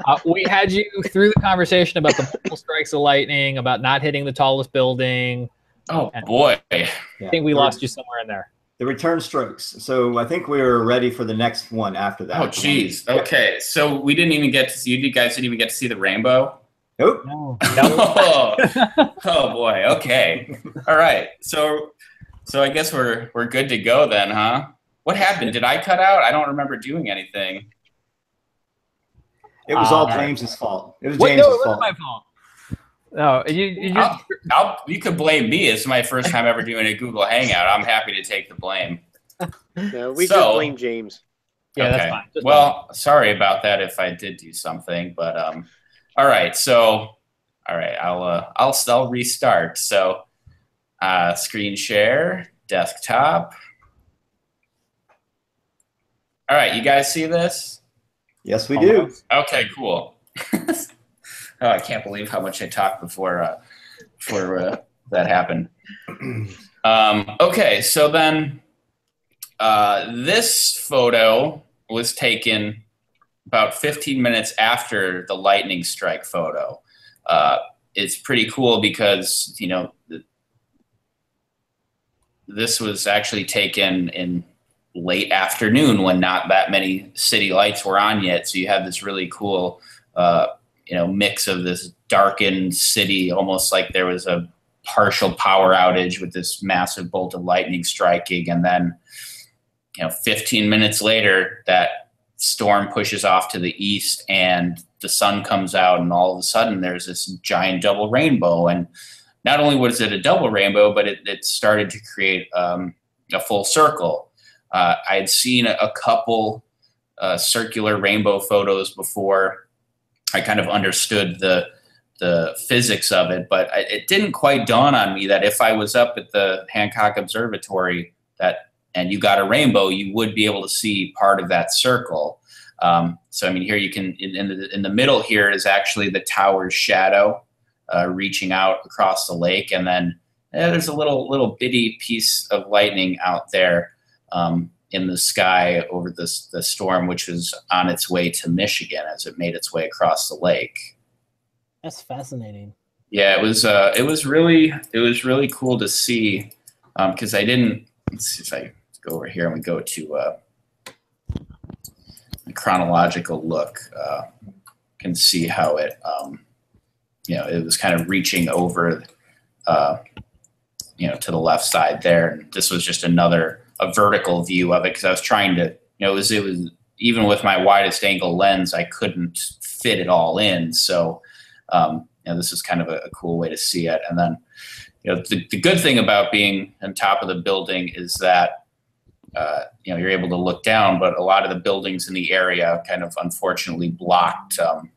Speaker 3: Uh, we had you through the conversation about the multiple strikes of lightning, about not hitting the tallest building.
Speaker 5: Oh boy,
Speaker 3: I think we lost you somewhere in there.
Speaker 2: The return strokes. So I think we're ready for the next one after that.
Speaker 5: oh jeez. Okay, so we didn't even get to see. You guys didn't even get to see the rainbow.
Speaker 2: Nope.
Speaker 1: No.
Speaker 5: oh, oh boy. Okay. All right. So, so I guess we're we're good to go then, huh? What happened? Did I cut out? I don't remember doing anything.
Speaker 2: It was
Speaker 3: Uh,
Speaker 2: all James's fault. It was
Speaker 3: What?
Speaker 2: James's
Speaker 3: No, it wasn't
Speaker 2: fault.
Speaker 3: my fault. No, you, you
Speaker 5: I'll, I'll, you could blame me. It's my first time ever doing a Google Hangout. I'm happy to take the blame.
Speaker 4: No, we
Speaker 5: So-
Speaker 4: just blame James.
Speaker 3: yeah, that's fine. Just
Speaker 5: well, sorry about that if I did do something, but um, all right. So, all right, I'll uh, I'll I'll restart. So, uh, screen share, desktop. All right, you guys see this?
Speaker 2: Yes, we do.
Speaker 5: Okay, cool. oh, I can't believe how much I talked before uh, before uh, that happened. Um, okay, so then uh, this photo was taken about 15 minutes after the lightning strike photo. Uh, it's pretty cool because you know th- this was actually taken in late afternoon when not that many city lights were on yet. So you have this really cool, uh, you know, mix of this darkened city, almost like there was a partial power outage with this massive bolt of lightning striking, and then, you know, 15 minutes later, that storm pushes off to the east, and the sun comes out, and all of a sudden there's this giant double rainbow, and not only was it a double rainbow, but it, it started to create um, a full circle. Uh, I had seen a, couple uh, circular rainbow photos before. I kind of understood the the physics of it, but I, it didn't quite dawn on me that if I was up at the Hancock Observatory that and you got a rainbow, you would be able to see part of that circle. Um, so I mean, here you can in, in the in the middle here is actually the tower's shadow uh, reaching out across the lake, and then eh, there's a little little bitty piece of lightning out there um, in the sky over this the storm, which was on its way to Michigan as it made its way across the lake.
Speaker 1: That's fascinating.
Speaker 5: Yeah, it was uh, it was really it was really cool to see because I didn't. Let's see if I go over here and we go to uh, a chronological look. Uh, can see how it um, you know it was kind of reaching over uh, you know to the left side there, and this was just another a vertical view of it because I was trying to you know it was it was even with my widest angle lens I couldn't fit it all in so um, you know, this is kind of a, a, cool way to see it. And then, you know, the, the good thing about being on top of the building is that, uh, you know, you're able to look down, but a lot of the buildings in the area kind of unfortunately blocked, um,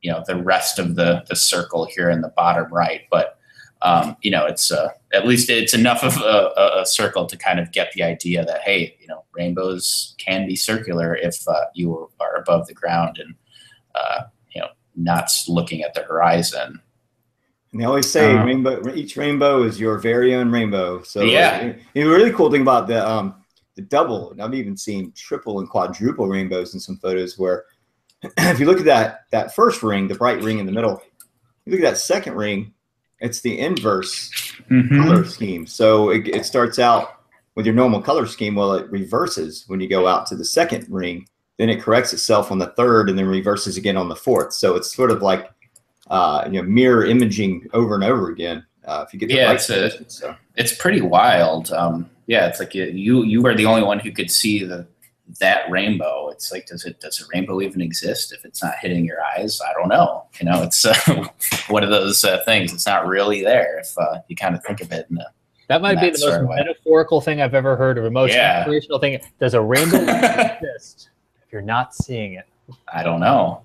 Speaker 5: you know, the rest of the, the circle here in the bottom right. But, um, you know, it's uh, at least it's enough of a, a, circle to kind of get the idea that, hey, you know, rainbows can be circular if uh, you are above the ground and, uh, you know not looking at the horizon.
Speaker 2: And they always say
Speaker 3: Uh,
Speaker 2: rainbow. Each rainbow is your very own rainbow. So
Speaker 5: Yeah.
Speaker 2: the really cool thing about the um the double, and I've even seen triple and quadruple rainbows in some photos where, if you look at that that first ring, the bright ring in the middle, you look at that second ring, it's the inverse
Speaker 5: Mm-hmm.
Speaker 2: color scheme. So it, it starts out with your normal color scheme. Well, it reverses when you go out to the second ring. Then it corrects itself on the third, and then reverses again on the fourth. So it's sort of like uh, you know mirror imaging over and over again. Uh, if you get the
Speaker 5: Yeah,
Speaker 2: right
Speaker 5: it's a-
Speaker 2: So
Speaker 5: It's pretty wild. Um, yeah, it's like you, you you were the only one who could see the that rainbow. It's like does it does a rainbow even exist if it's not hitting your eyes? I don't know. You know, it's uh, one of those uh, things. It's not really there if uh, you kind of think of it in a
Speaker 3: That might be
Speaker 5: That
Speaker 3: the most
Speaker 5: of way.
Speaker 3: metaphorical thing I've ever heard, or most
Speaker 5: Yeah.
Speaker 3: inspirational thing. Does a rainbow exist if you're not seeing it?
Speaker 5: I don't know.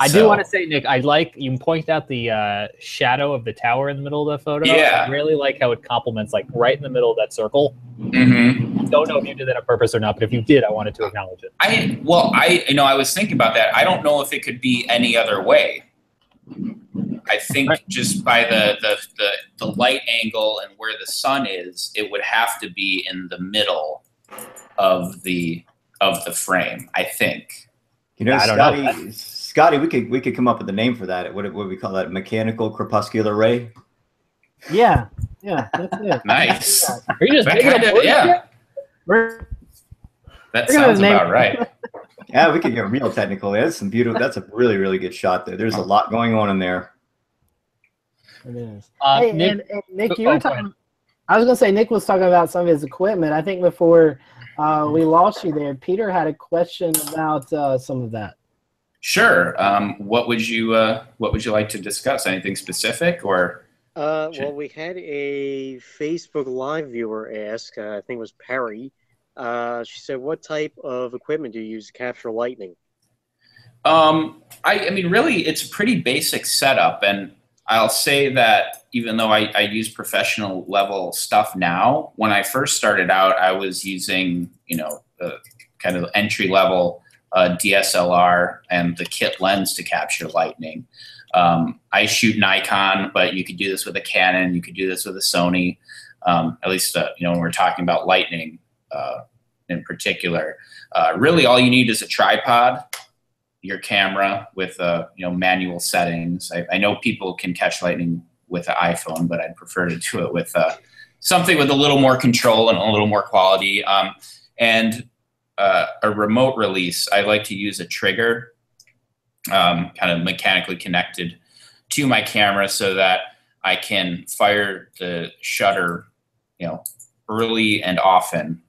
Speaker 3: I do want to say, Nick, I like you point out the uh, shadow of the tower in the middle of the photo.
Speaker 5: Yeah.
Speaker 3: I really like how it complements, like right in the middle of that circle.
Speaker 5: hmm
Speaker 3: Don't know if you did that on purpose or not, but if you did, I wanted to acknowledge it.
Speaker 5: I well, I you know, I was thinking about that. I don't know if it could be any other way. I think
Speaker 3: Right.
Speaker 5: just by the, the the the light angle and where the sun is, it would have to be in the middle of the of the frame. I think.
Speaker 2: you know,
Speaker 3: I don't know.
Speaker 2: Scotty, Scotty, we could we could come up with a name for that. What what we call that? Mechanical crepuscular ray.
Speaker 1: Yeah, yeah, that's it.
Speaker 5: Nice.
Speaker 3: Are you just
Speaker 5: That
Speaker 3: making up
Speaker 5: kinda-
Speaker 3: words
Speaker 5: yeah.
Speaker 3: Here?
Speaker 1: We're,
Speaker 5: That
Speaker 1: We're
Speaker 5: sounds
Speaker 1: name-
Speaker 5: about right.
Speaker 2: Yeah, we could get real technical. That's some beautiful. That's a really, really good shot there. There's a lot going on in there.
Speaker 1: It is.
Speaker 3: Uh,
Speaker 1: hey,
Speaker 3: Nick-
Speaker 1: and, and Nick, you
Speaker 3: oh,
Speaker 1: were talking. I was gonna say Nick was talking about some of his equipment. I think before uh, we lost you there, Peter had a question about uh, some of that.
Speaker 5: Sure. Um, what would you uh, What would you like to discuss? Anything specific or?
Speaker 4: Uh, well, we had a Facebook Live viewer ask. Uh, I think it was Perry. Uh, she said, "What type of equipment do you use to capture lightning?"
Speaker 5: Um, I, I mean, really, it's a pretty basic setup, and I'll say that even though I, I use professional level stuff now, when I first started out, I was using you know the kind of entry level uh, DSLR and the kit lens to capture lightning. Um, I shoot Nikon, but you could do this with a Canon. You could do this with a Sony. Um, at least uh, you know when we're talking about lightning uh, in particular. Uh, really, all you need is a tripod your camera with uh, you know manual settings. I, I know people can catch lightning with an iPhone, but I'd prefer to do it with uh, something with a little more control and a little more quality. Um, and uh, a remote release, I like to use a trigger, um, kind of mechanically connected to my camera, so that I can fire the shutter, you know, early and often.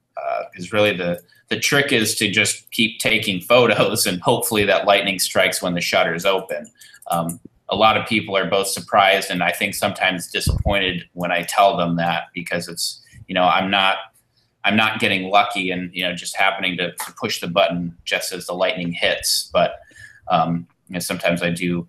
Speaker 5: Because really the the trick is to just keep taking photos and hopefully that lightning strikes when the shutter is open. Um, a lot of people are both surprised and I think sometimes disappointed when I tell them that because it's you know I'm not I'm not getting lucky and you know just happening to, to push the button just as the lightning hits. But um, you know, sometimes I do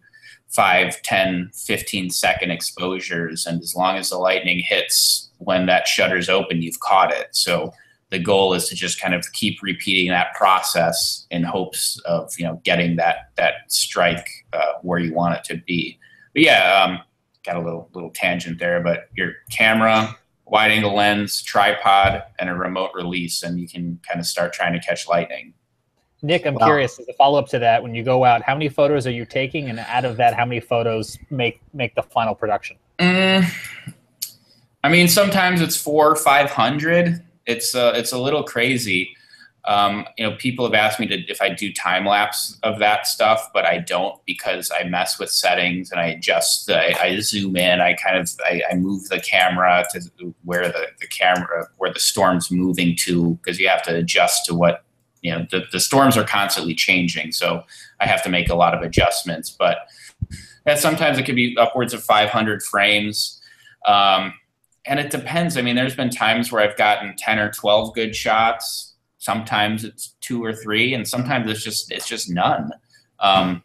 Speaker 5: 5, 10, 15 second exposures and as long as the lightning hits when that shutter's open, you've caught it. So the goal is to just kind of keep repeating that process in hopes of you know getting that that strike uh, where you want it to be. But yeah, um, got a little little tangent there. But your camera, wide angle lens, tripod, and a remote release, and you can kind of start trying to catch lightning.
Speaker 3: Nick, I'm
Speaker 2: Wow.
Speaker 3: curious as a follow up to that. When you go out, how many photos are you taking, and out of that, how many photos make make the final production?
Speaker 5: Mm, I mean, sometimes it's four or five hundred. It's uh, it's a little crazy. Um, you know, people have asked me to if I do time lapse of that stuff, but I don't because I mess with settings and I adjust. The, I, I zoom in. I kind of I, I move the camera to where the, the camera where the storm's moving to because you have to adjust to what you know. The, the storms are constantly changing, so I have to make a lot of adjustments. But sometimes it could be upwards of 500 frames. Um, and it depends. I mean, there's been times where I've gotten 10 or 12 good shots. Sometimes it's two or three, and sometimes it's just it's just none. Um,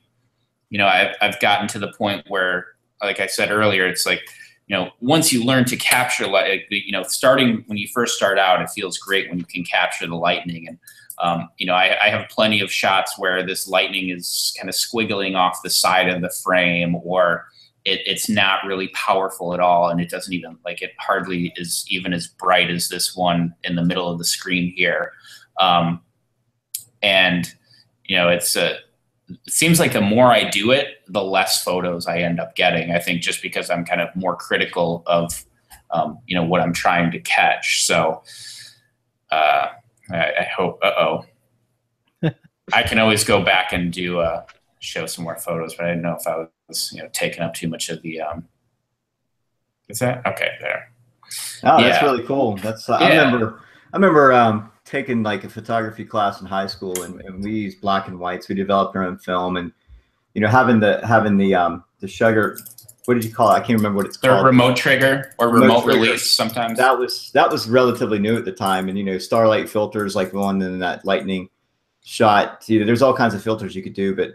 Speaker 5: you know, I've I've gotten to the point where, like I said earlier, it's like, you know, once you learn to capture, like, you know, starting when you first start out, it feels great when you can capture the lightning. And um, you know, I, I have plenty of shots where this lightning is kind of squiggling off the side of the frame, or it, it's not really powerful at all and it doesn't even like it hardly is even as bright as this one in the middle of the screen here. Um, and you know it's a it seems like the more i do it the less photos i end up getting i think just because i'm kind of more critical of um, you know what i'm trying to catch. So uh, I, I hope uh-oh i can always go back and do uh, show some more photos but i didn't know if i was you know taking up too much of the um is that okay there
Speaker 2: Oh, that's
Speaker 5: Yeah.
Speaker 2: really cool. That's uh, I remember. I remember um, taking like a photography class in high school, and, and we used black and whites. We developed our own film, and you know, having the having the um, the sugar. What did you call it? I can't remember what it's
Speaker 5: the
Speaker 2: called.
Speaker 5: remote trigger or
Speaker 2: Remote
Speaker 5: remote
Speaker 2: trigger.
Speaker 5: release sometimes
Speaker 2: that was that was relatively new at the time, and you know, starlight filters like the one in that lightning shot. You know, there's all kinds of filters you could do, but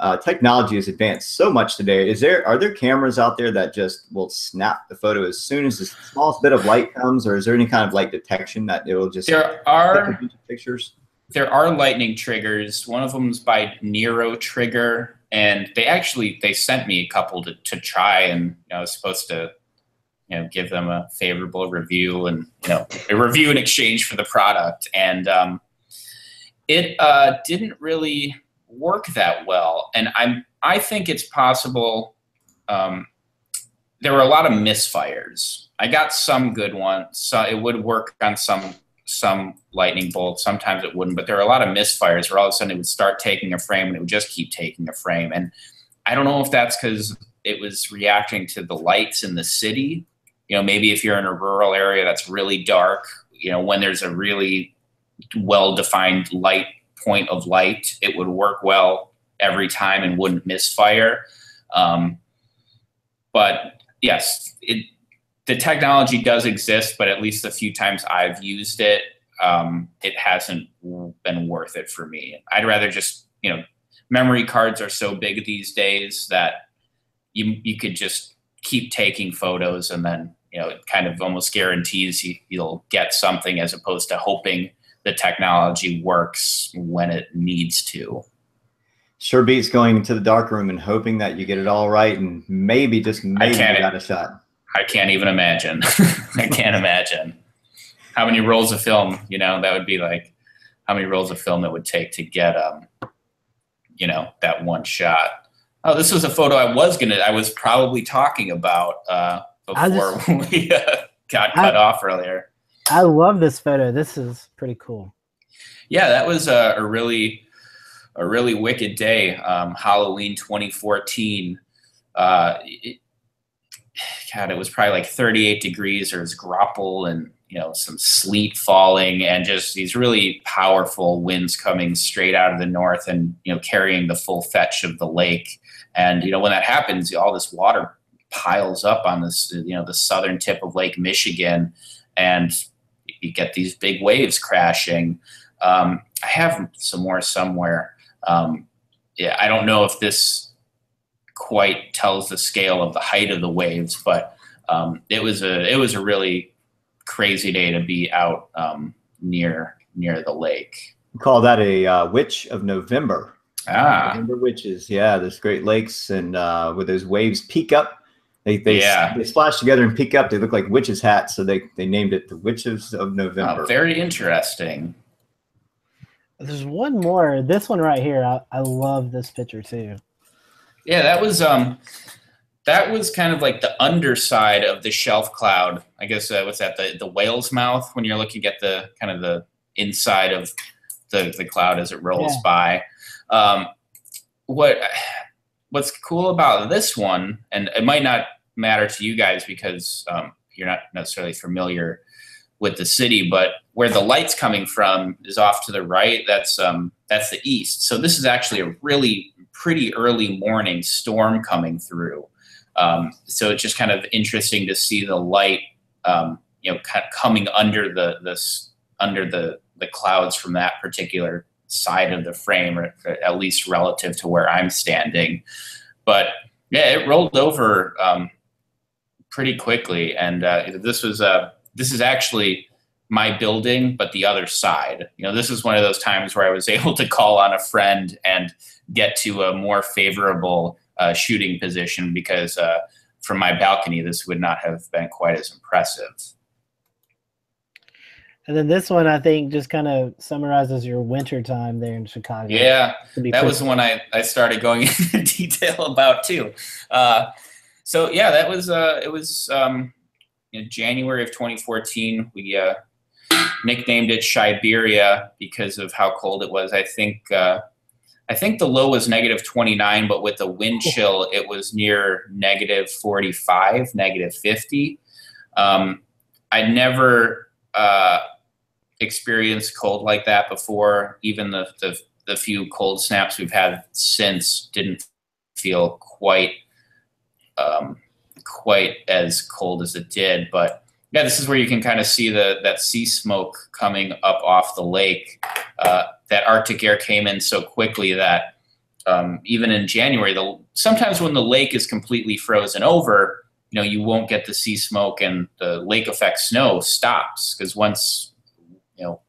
Speaker 2: uh, technology has advanced so much today. Is there are there cameras out there that just will snap the photo as soon as the smallest bit of light comes, or is there any kind of light detection that it will just
Speaker 5: there are
Speaker 2: pictures?
Speaker 5: there are lightning triggers one of them is by Nero trigger and they actually they sent me a couple to, to try and you know, i was supposed to you know give them a favorable review and you know a review in exchange for the product. And um, it uh, didn't really work that well. And i'm i think it's possible um, there were a lot of misfires. I got some good ones. So it would work on some some lightning bolts. Sometimes it wouldn't, but there were a lot of misfires where all of a sudden it would start taking a frame and it would just keep taking a frame. And I don't know if that's because it was reacting to the lights in the city. You know, maybe if you're in a rural area that's really dark, you know, when there's a really well defined light point of light, it would work well every time and wouldn't misfire. Um, but yes, it the technology does exist, but at least the few times I've used it, um, it hasn't been worth it for me. I'd rather just you know, memory cards are so big these days that you you could just keep taking photos and then you know it kind of almost guarantees you, you'll get something as opposed to hoping the technology works when it needs to.
Speaker 2: Sure beats going into the dark room and hoping that you get it all right and maybe just maybe you got a shot.
Speaker 5: I can't even imagine. I can't imagine how many rolls of film. You know, that would be like how many rolls of film it would take to get um, you know, that one shot. Oh, this was a photo I was gonna. I was probably talking about uh, before just, we uh, got cut I, off earlier.
Speaker 1: I love this photo. This is pretty cool.
Speaker 5: Yeah, that was a, a really a really wicked day. Um, Halloween 2014. Uh, it, God, it was probably like 38 degrees. There was graupel and you know some sleet falling and just these really powerful winds coming straight out of the north and you know carrying the full fetch of the lake. And you know when that happens, all this water piles up on this you know the southern tip of Lake Michigan, and you get these big waves crashing. Um, I have some more somewhere. Um, yeah, I don't know if this quite tells the scale of the height of the waves, but um, it was a it was a really crazy day to be out um, near near the lake.
Speaker 2: We call that a uh, witch of November.
Speaker 5: Ah,
Speaker 2: November witches. Yeah, there's Great Lakes, and uh, where those waves peak up, they they, yeah. they splash together and peak up. They look like witches' hats, so they they named it the Witches of November.
Speaker 5: Oh, very interesting.
Speaker 1: There's one more. This one right here. I, I love this picture too.
Speaker 5: Yeah, that was um, that was kind of like the underside of the shelf cloud. I guess uh, what's that? The the whale's mouth when you're looking at the kind of the inside of the the cloud as it rolls yeah. by. Um, what what's cool about this one, and it might not matter to you guys because um, you're not necessarily familiar with the city, but where the light's coming from is off to the right. That's um, that's the east. So this is actually a really pretty early morning storm coming through. Um, so it's just kind of interesting to see the light, um, you know, kind of coming under the this under the the clouds from that particular side of the frame, or at least relative to where I'm standing. But yeah, it rolled over um, pretty quickly, and uh, this was uh, this is actually my building, but the other side. You know, this is one of those times where I was able to call on a friend and get to a more favorable uh, shooting position because uh, from my balcony, this would not have been quite as impressive.
Speaker 1: And then this one, I think, just kind of summarizes your winter time there in Chicago.
Speaker 5: Yeah, that was one I, I started going into detail about too. Uh, so yeah, that was uh, it was um, in January of 2014. We uh, nicknamed it Chiberia because of how cold it was. I think uh, I think the low was negative 29, but with the wind chill, it was near negative 45, negative 50. Um, I never uh, experienced cold like that before. Even the, the the few cold snaps we've had since didn't feel quite um, quite as cold as it did, but yeah, this is where you can kind of see the that sea smoke coming up off the lake. Uh, that Arctic air came in so quickly that um, even in January, the sometimes when the lake is completely frozen over, you know, you won't get the sea smoke and the lake effect snow stops because once you know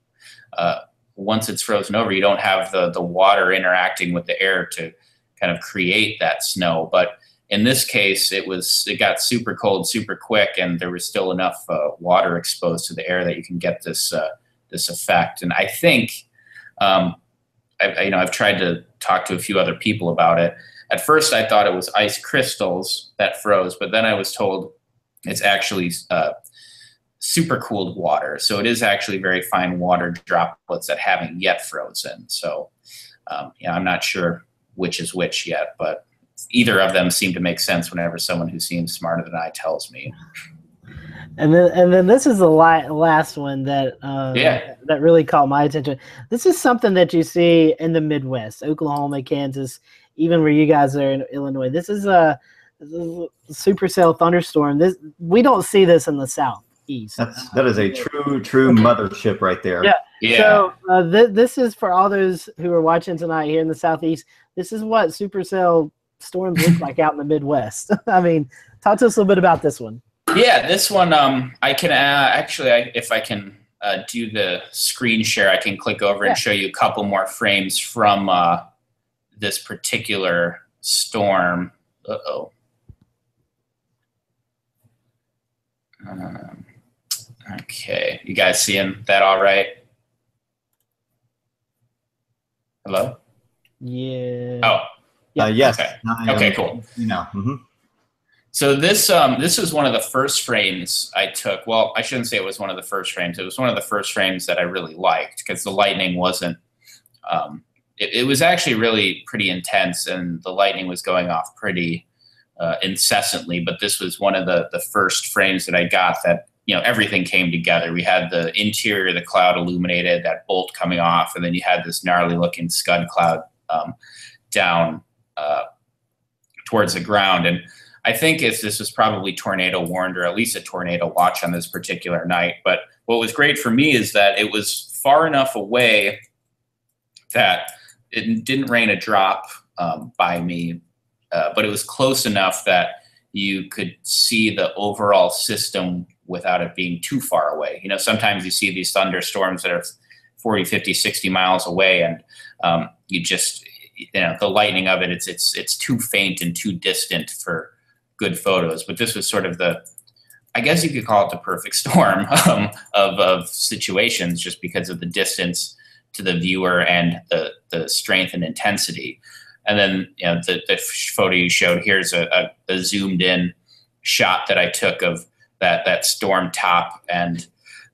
Speaker 5: uh, once it's frozen over, you don't have the the water interacting with the air to kind of create that snow. But in this case, it was it got super cold super quick, and there was still enough uh, water exposed to the air that you can get this uh, this effect. And I think, um, I, you know, I've tried to talk to a few other people about it. At first, I thought it was ice crystals that froze, but then I was told it's actually uh, super cooled water. So it is actually very fine water droplets that haven't yet frozen. So um, yeah, I'm not sure which is which yet, but either of them seem to make sense whenever someone who seems smarter than I tells me.
Speaker 1: And then, and then this is the li- last one that uh,
Speaker 5: Yeah.
Speaker 1: that really caught my attention. This is something that you see in the Midwest, Oklahoma, Kansas, even where you guys are in Illinois. This is a, this is a supercell thunderstorm. This we don't see this in the southeast.
Speaker 2: That's that is a true true mothership right there.
Speaker 1: Yeah.
Speaker 5: Yeah.
Speaker 1: So uh, th- this is for all those who are watching tonight here in the southeast. This is what supercell storms look like out in the Midwest. I mean, talk to us a little bit about this one.
Speaker 5: Yeah, this one um, I can uh, actually, I, if I can uh, do the screen share, I can click over
Speaker 1: Yeah.
Speaker 5: and show you a couple more frames from uh, this particular storm. Uh oh. Um, okay, you guys seeing that all right? Hello.
Speaker 1: Yeah.
Speaker 5: Oh,
Speaker 1: Yeah,
Speaker 2: Uh, yes.
Speaker 5: okay.
Speaker 2: I am-
Speaker 5: Okay, cool.
Speaker 2: You know. mhm.
Speaker 5: So this um this was one of the first frames I took. Well, I shouldn't say it was one of the first frames. It was one of the first frames that I really liked because the lightning wasn't. Um, it, it was actually really pretty intense, and the lightning was going off pretty uh, incessantly. But this was one of the the first frames that I got that you know everything came together. We had the interior of the cloud illuminated, that bolt coming off, and then you had this gnarly looking scud cloud um, down uh, towards the ground and. I think it's, this was probably tornado warned or at least a tornado watch on this particular night. But what was great for me is that it was far enough away that it didn't rain a drop um, by me, uh, but it was close enough that you could see the overall system without it being too far away. You know, sometimes you see these thunderstorms that are 40, 50, 60 miles away and um, you just, you know, the lightning of it, it's, it's, it's too faint and too distant for, good photos, but this was sort of the, I guess you could call it the perfect storm um, of, of situations just because of the distance to the viewer and the, the strength and intensity. And then, you know, the, the photo you showed here's a, a, a zoomed in shot that I took of that, that storm top. And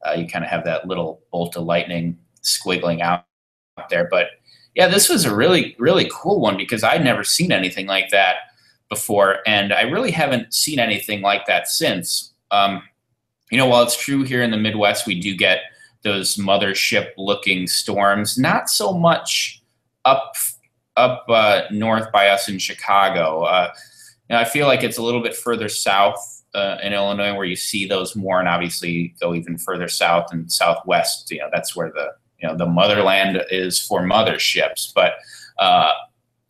Speaker 5: uh, you kind of have that little bolt of lightning squiggling out there. But yeah, this was a really, really cool one because I'd never seen anything like that before, and I really haven't seen anything like that since. Um, you know, while it's true here in the Midwest, we do get those mothership looking storms, not so much up up uh, north by us in Chicago. Uh, I feel like it's a little bit further south uh, in Illinois where you see those more, and obviously go even further south and southwest. You know, that's where the you know the motherland is for motherships, but uh,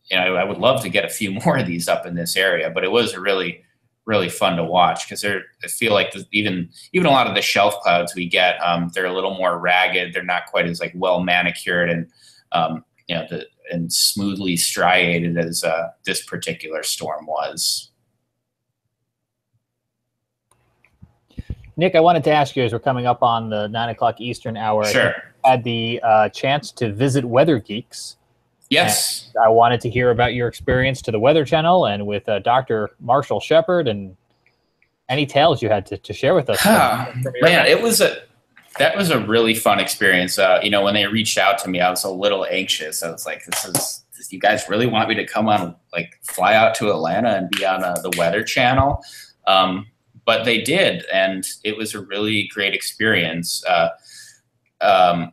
Speaker 5: you know, I would love to get a few more of these up in this area, but it was really, really fun to watch because they're. I feel like even even a lot of the shelf clouds we get, um, they're a little more ragged. They're not quite as like well manicured and um, you know the and smoothly striated as uh, this particular storm was.
Speaker 3: Nick, I wanted to ask you as we're coming up on the nine o'clock Eastern hour.
Speaker 5: Sure.
Speaker 3: Had the uh, chance to visit Weather Geeks.
Speaker 5: Yes.
Speaker 3: I wanted to hear about your experience to the Weather Channel and with uh, Dr. Marshall Shepard and any tales you had to, to share with us.
Speaker 5: Huh.
Speaker 3: from- from
Speaker 5: Man, it was a that was a really fun experience. Uh, you know, when they reached out to me, I was a little anxious. I was like, "This is you guys really want me to come on, like, fly out to Atlanta and be on uh, the Weather Channel?" Um, but they did, and it was a really great experience. Uh, um,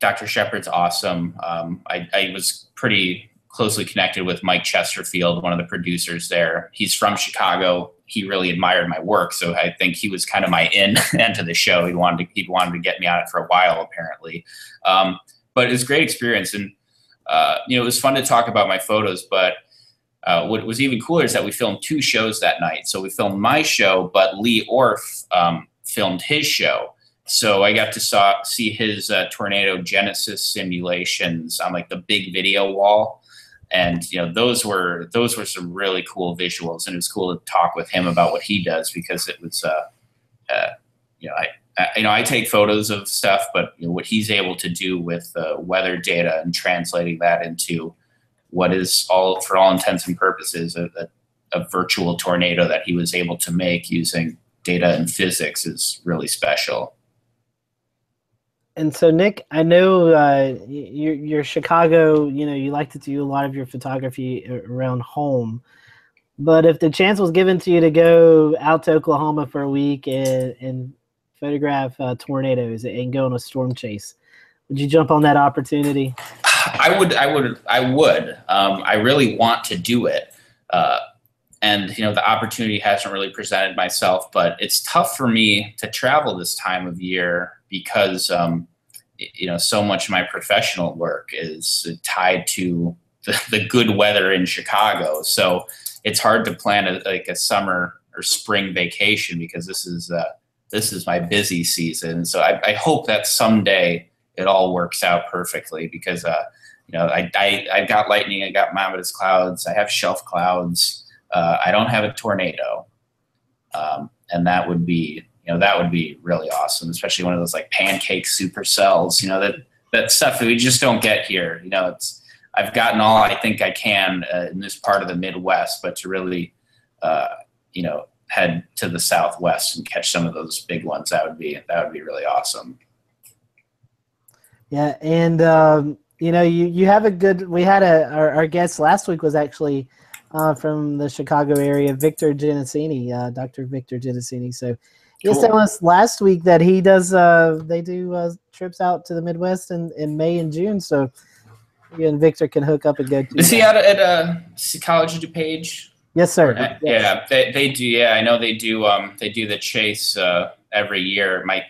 Speaker 5: Dr. Shepard's awesome. Um, I, I was pretty closely connected with Mike Chesterfield, one of the producers there. He's from Chicago. He really admired my work, so I think he was kind of my in into the show. He wanted to, he'd wanted to get me on it for a while, apparently. Um, but it was a great experience, and uh, you know it was fun to talk about my photos. But uh, what was even cooler is that we filmed two shows that night. So we filmed my show, but Leigh Orf um, filmed his show. So I got to saw, see his uh, tornado genesis simulations on like the big video wall, and you know those were those were some really cool visuals, and it was cool to talk with him about what he does because it was, uh, uh, you know, I, I you know I take photos of stuff, but you know, what he's able to do with weather data and translating that into what is all for all intents and purposes a, a, a virtual tornado that he was able to make using data and physics is really special.
Speaker 1: And so, Nick, I know uh, you're, you're Chicago. You know, you like to do a lot of your photography around home. But if the chance was given to you to go out to Oklahoma for a week and, and photograph uh, tornadoes and go on a storm chase, would you jump on that opportunity?
Speaker 5: I would. I would. I would. Um, I really want to do it. Uh, and you know the opportunity hasn't really presented myself but it's tough for me to travel this time of year because um, you know so much of my professional work is tied to the, the good weather in chicago. So it's hard to plan a, like a summer or spring vacation because this is uh, this is my busy season. So I, I, hope that someday it all works out perfectly because uh, you know I, I i've got lightning i got Mammatus clouds i have shelf clouds uh, I don't have a tornado, um, and that would be you know that would be really awesome, especially one of those like pancake supercells. You know that that stuff that we just don't get here. You know, it's I've gotten all I think I can uh, in this part of the Midwest, but to really uh, you know head to the Southwest and catch some of those big ones, that would be that would be really awesome.
Speaker 1: Yeah, and um, you know, you you have a good. We had a our, our guest last week was actually uh, from the Chicago area, Victor Gensini, uh, Dr. Victor Gensini. So he was telling us last week that he does, uh, they do uh, trips out to the Midwest in, in May and June. So you and Victor can hook up and go.
Speaker 5: Is he out at uh, College DuPage?
Speaker 1: Yes, sir.
Speaker 5: Yes. Yeah, they, they do. Yeah, I know they do. Um, they do the chase uh, every year. My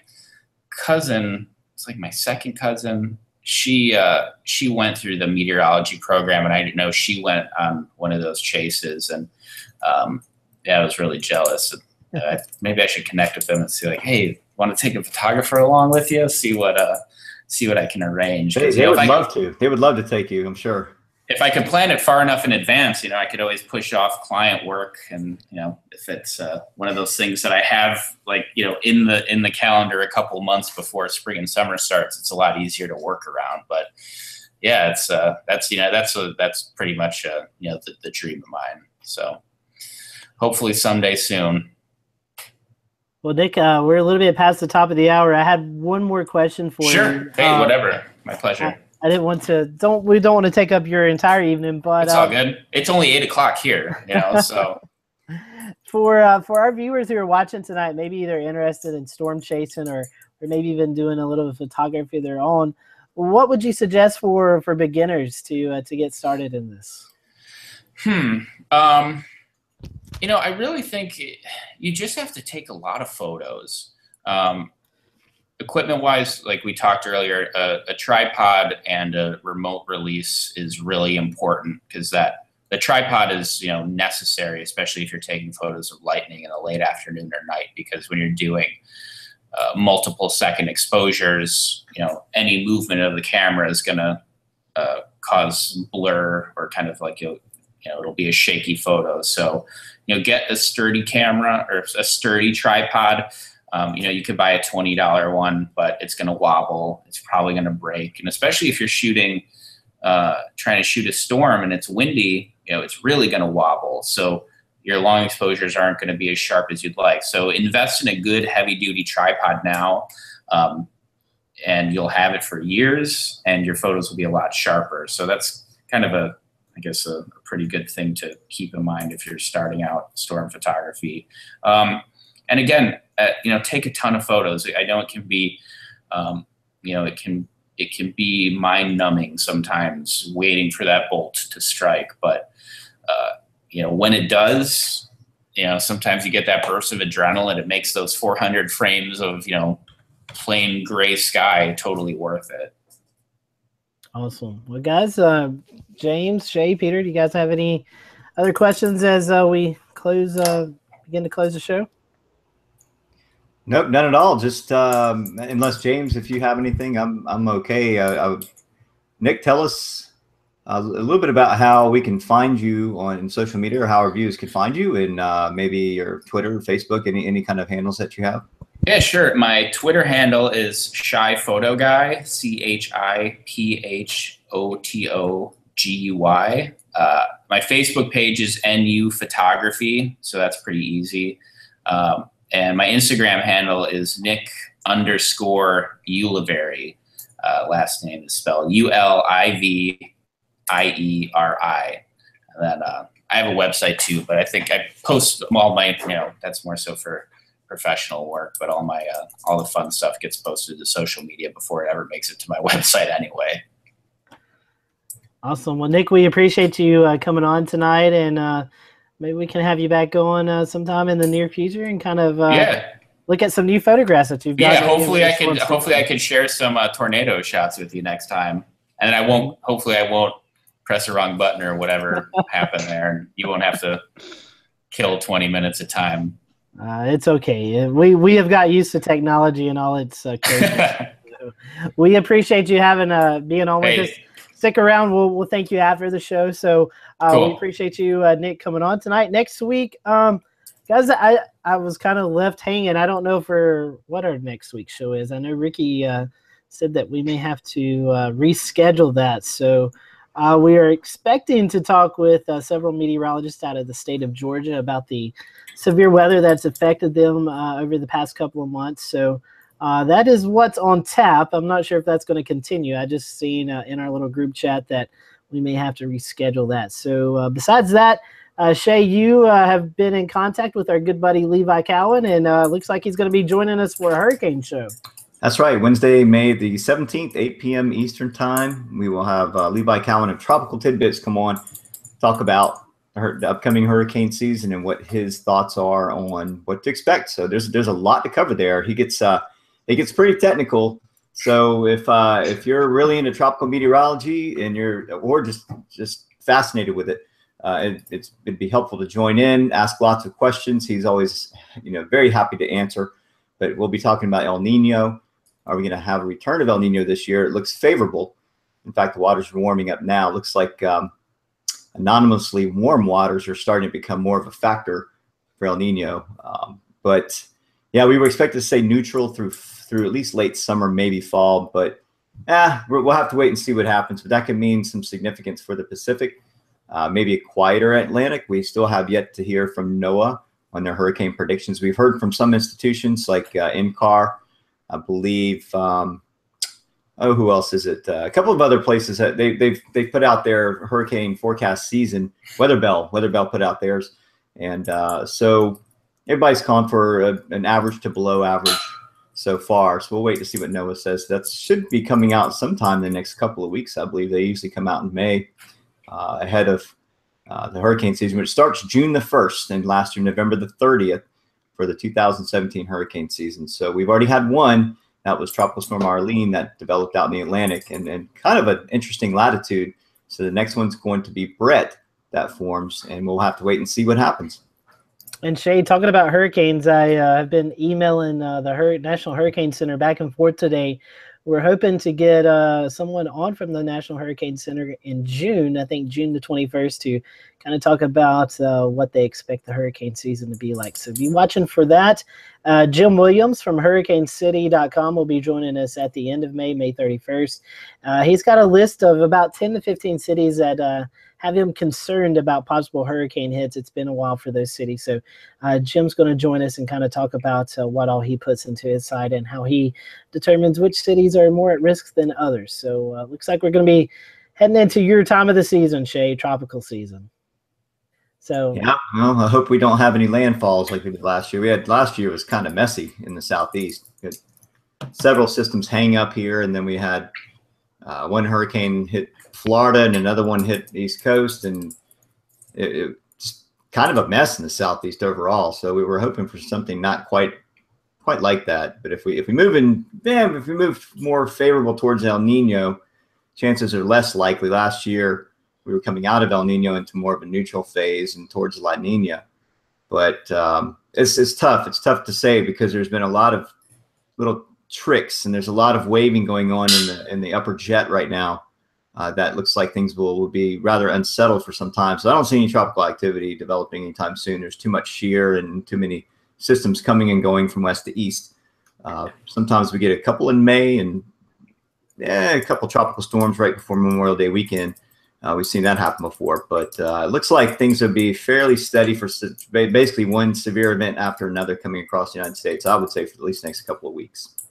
Speaker 5: cousin, it's like my second cousin, she uh, she went through the meteorology program, and I didn't know she went on one of those chases, and um, yeah, I was really jealous. Uh, maybe I should connect with them and see, like, hey, want to take a photographer along with you? See what uh, see what I can arrange.
Speaker 2: They, they know, would I, love to. They would love to take you. I'm sure
Speaker 5: if I could plan it far enough in advance, you know, I could always push off client work, and you know, if it's uh, one of those things that I have, like you know, in the in the calendar a couple months before spring and summer starts, it's a lot easier to work around. But yeah, it's uh, that's you know, that's a, that's pretty much uh, you know the, the dream of mine. So hopefully someday soon.
Speaker 1: Well, Nick, uh, we're a little bit past the top of the hour. I had one more question for
Speaker 5: sure.
Speaker 1: you.
Speaker 5: Sure. Hey, uh, whatever. My pleasure.
Speaker 1: I didn't want to don't we don't want to take up your entire evening, but
Speaker 5: it's all um, good. It's only eight o'clock here, you know. So
Speaker 1: for uh, for our viewers who are watching tonight, maybe they're interested in storm chasing or or maybe even doing a little photography of their own. What would you suggest for for beginners to uh, to get started in this?
Speaker 5: Hmm. Um, you know, I really think you just have to take a lot of photos. Um, equipment wise, like we talked earlier, a, a, tripod and a remote release is really important because that the tripod is you know necessary, especially if you're taking photos of lightning in the late afternoon or night. Because when you're doing uh, multiple second exposures, you know any movement of the camera is going to uh, cause blur or kind of like you you know it'll be a shaky photo. So you know get a sturdy camera or a sturdy tripod um, you know, you could buy a $20 one, but it's going to wobble. It's probably going to break. And especially if you're shooting, uh, trying to shoot a storm and it's windy, you know, it's really going to wobble. So your long exposures aren't going to be as sharp as you'd like. So invest in a good heavy duty tripod now. Um, and you'll have it for years and your photos will be a lot sharper. So that's kind of a, I guess, a, a pretty good thing to keep in mind if you're starting out storm photography. Um, and again, uh, you know, take a ton of photos. I know it can be, um, you know, it can it can be mind numbing sometimes waiting for that bolt to strike. But uh, you know, when it does, you know, sometimes you get that burst of adrenaline. It makes those 400 frames of you know plain gray sky totally worth it.
Speaker 1: Awesome. Well, guys, uh, James, Shay, Peter, do you guys have any other questions as uh, we close uh, begin to close the show?
Speaker 2: Nope, none at all. Just um, unless James, if you have anything, I'm I'm okay. Uh, Nick, tell us a little bit about how we can find you on social media, or how our viewers can find you, and uh, maybe your Twitter, Facebook, any any kind of handles that you have.
Speaker 5: Yeah, sure. My Twitter handle is Chi Photo Guy, C H I P H O T O G U Y. Uh, my Facebook page is NU Photography, so that's pretty easy. Um, and my Instagram handle is Nick underscore Ulivieri. Uh, last name is spelled U L I V I E R I. And then uh, I have a website too, but I think I post all my, you know, that's more so for professional work, but all my, uh, all the fun stuff gets posted to social media before it ever makes it to my website anyway.
Speaker 1: Awesome. Well, Nick, we appreciate you uh, coming on tonight, and uh, maybe we can have you back going uh, sometime in the near future and kind of uh,
Speaker 5: yeah,
Speaker 1: look at some new photographs that you've got.
Speaker 5: yeah. Hopefully, I can. Hopefully, I can share some uh, tornado shots with you next time, and then I won't. Hopefully, I won't press the wrong button or whatever happened there, and you won't have to kill twenty minutes of time.
Speaker 1: Uh, it's okay. We we have got used to technology and all its uh, we appreciate you having uh being on with us. Stick around. We'll we'll thank you after the show. So uh, we appreciate you, uh, Nick, coming on tonight. Next week, um, guys, I I was kind of left hanging. I don't know for what our next week's show is. I know Ricky uh, said that we may have to uh, reschedule that. So. Uh, we are expecting to talk with uh, several meteorologists out of the state of Georgia about the severe weather that's affected them uh, over the past couple of months. So uh, that is what's on tap. I'm not sure if that's going to continue. I just seen uh, in our little group chat that we may have to reschedule that. So uh, besides that, Shay, you have been in contact with our good buddy Levi Cowan, and looks like he's going to be joining us for a hurricane show.
Speaker 2: That's right. Wednesday, May the 17th, 8 p.m. Eastern Time. We will have uh, Levi Cowan of Tropical Tidbits come on, talk about the upcoming hurricane season and what his thoughts are on what to expect. So there's there's a lot to cover there. He gets uh, it gets pretty technical. So if uh, if you're really into tropical meteorology and you're or just just fascinated with it, uh, it it's, it'd be helpful to join in, ask lots of questions. He's always you know very happy to answer. But we'll be talking about El Nino. Are we going to have a return of El Nino this year? It looks favorable. In fact, the waters are warming up now. It looks like um, anonymously warm waters are starting to become more of a factor for El Nino. Um, but yeah, we were expected to stay neutral through through at least late summer, maybe fall. But yeah, we'll have to wait and see what happens. But that could mean some significance for the Pacific. Uh, maybe a quieter Atlantic. We still have yet to hear from NOAA on their hurricane predictions. We've heard from some institutions like uh, I believe. Um, oh, who else is it? Uh, a couple of other places that they, they've they've put out their hurricane forecast season. Weather Bell, Weather Bell put out theirs, and uh, so everybody's calling for a, an average to below average so far. So we'll wait to see what NOAA says. That should be coming out sometime in the next couple of weeks. I believe they usually come out in May, uh, ahead of uh, the hurricane season, which starts June the first and lasts through November the thirtieth for the 2017 hurricane season. So we've already had one. That was Tropical Storm Arlene that developed out in the Atlantic and, and kind of an interesting latitude. So the next one's going to be Brett that forms, and we'll have to wait and see what happens.
Speaker 1: And Shay, talking about hurricanes, I uh, have been emailing uh, the Hur- National Hurricane Center back and forth today. We're hoping to get uh, someone on from the National Hurricane Center in June, I think June the 21st, to kind of talk about uh, what they expect the hurricane season to be like. So be watching for that. Uh, Jim Williams from HurricaneCity.com will be joining us at the end of May, May 31st. Uh, he's got a list of about 10 to 15 cities that uh, have him concerned about possible hurricane hits. It's been a while for those cities. So uh, Jim's going to join us and kind of talk about uh, what all he puts into his side and how he determines which cities are more at risk than others. So uh, looks like we're going to be heading into your time of the season, Shay, tropical season. So
Speaker 2: Yeah, well, I hope we don't have any landfalls like we did last year. We had last year was kind of messy in the southeast. Several systems hang up here, and then we had uh, one hurricane hit Florida and another one hit the East Coast, and it, it just kind of a mess in the southeast overall. So we were hoping for something not quite quite like that. But if we if we move in, yeah, if we move more favorable towards El Nino, chances are less likely. Last year we were coming out of El Nino into more of a neutral phase and towards La Nina. But um, it's it's tough. It's tough to say because there's been a lot of little tricks and there's a lot of waving going on in the in the upper jet right now. Uh, that looks like things will, will be rather unsettled for some time. So I don't see any tropical activity developing anytime soon. There's too much shear and too many systems coming and going from west to east. Uh, sometimes we get a couple in May and yeah, a couple tropical storms right before Memorial Day weekend. Uh, we've seen that happen before, but uh, it looks like things will be fairly steady for basically one severe event after another coming across the United States. I would say for at least the next couple of weeks.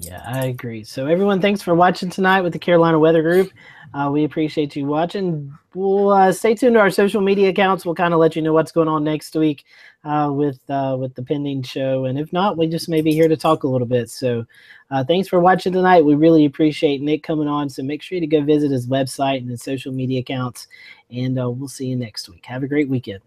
Speaker 1: Yeah, I agree. So everyone, thanks for watching tonight with the Carolina Weather Group. Uh, we appreciate you watching. We'll uh, stay tuned to our social media accounts. We'll kind of let you know what's going on next week uh, with uh, with the pending show, and if not, we just may be here to talk a little bit. So, uh, thanks for watching tonight. We really appreciate Nick coming on. So make sure to go visit his website and his social media accounts, and uh, we'll see you next week. Have a great weekend.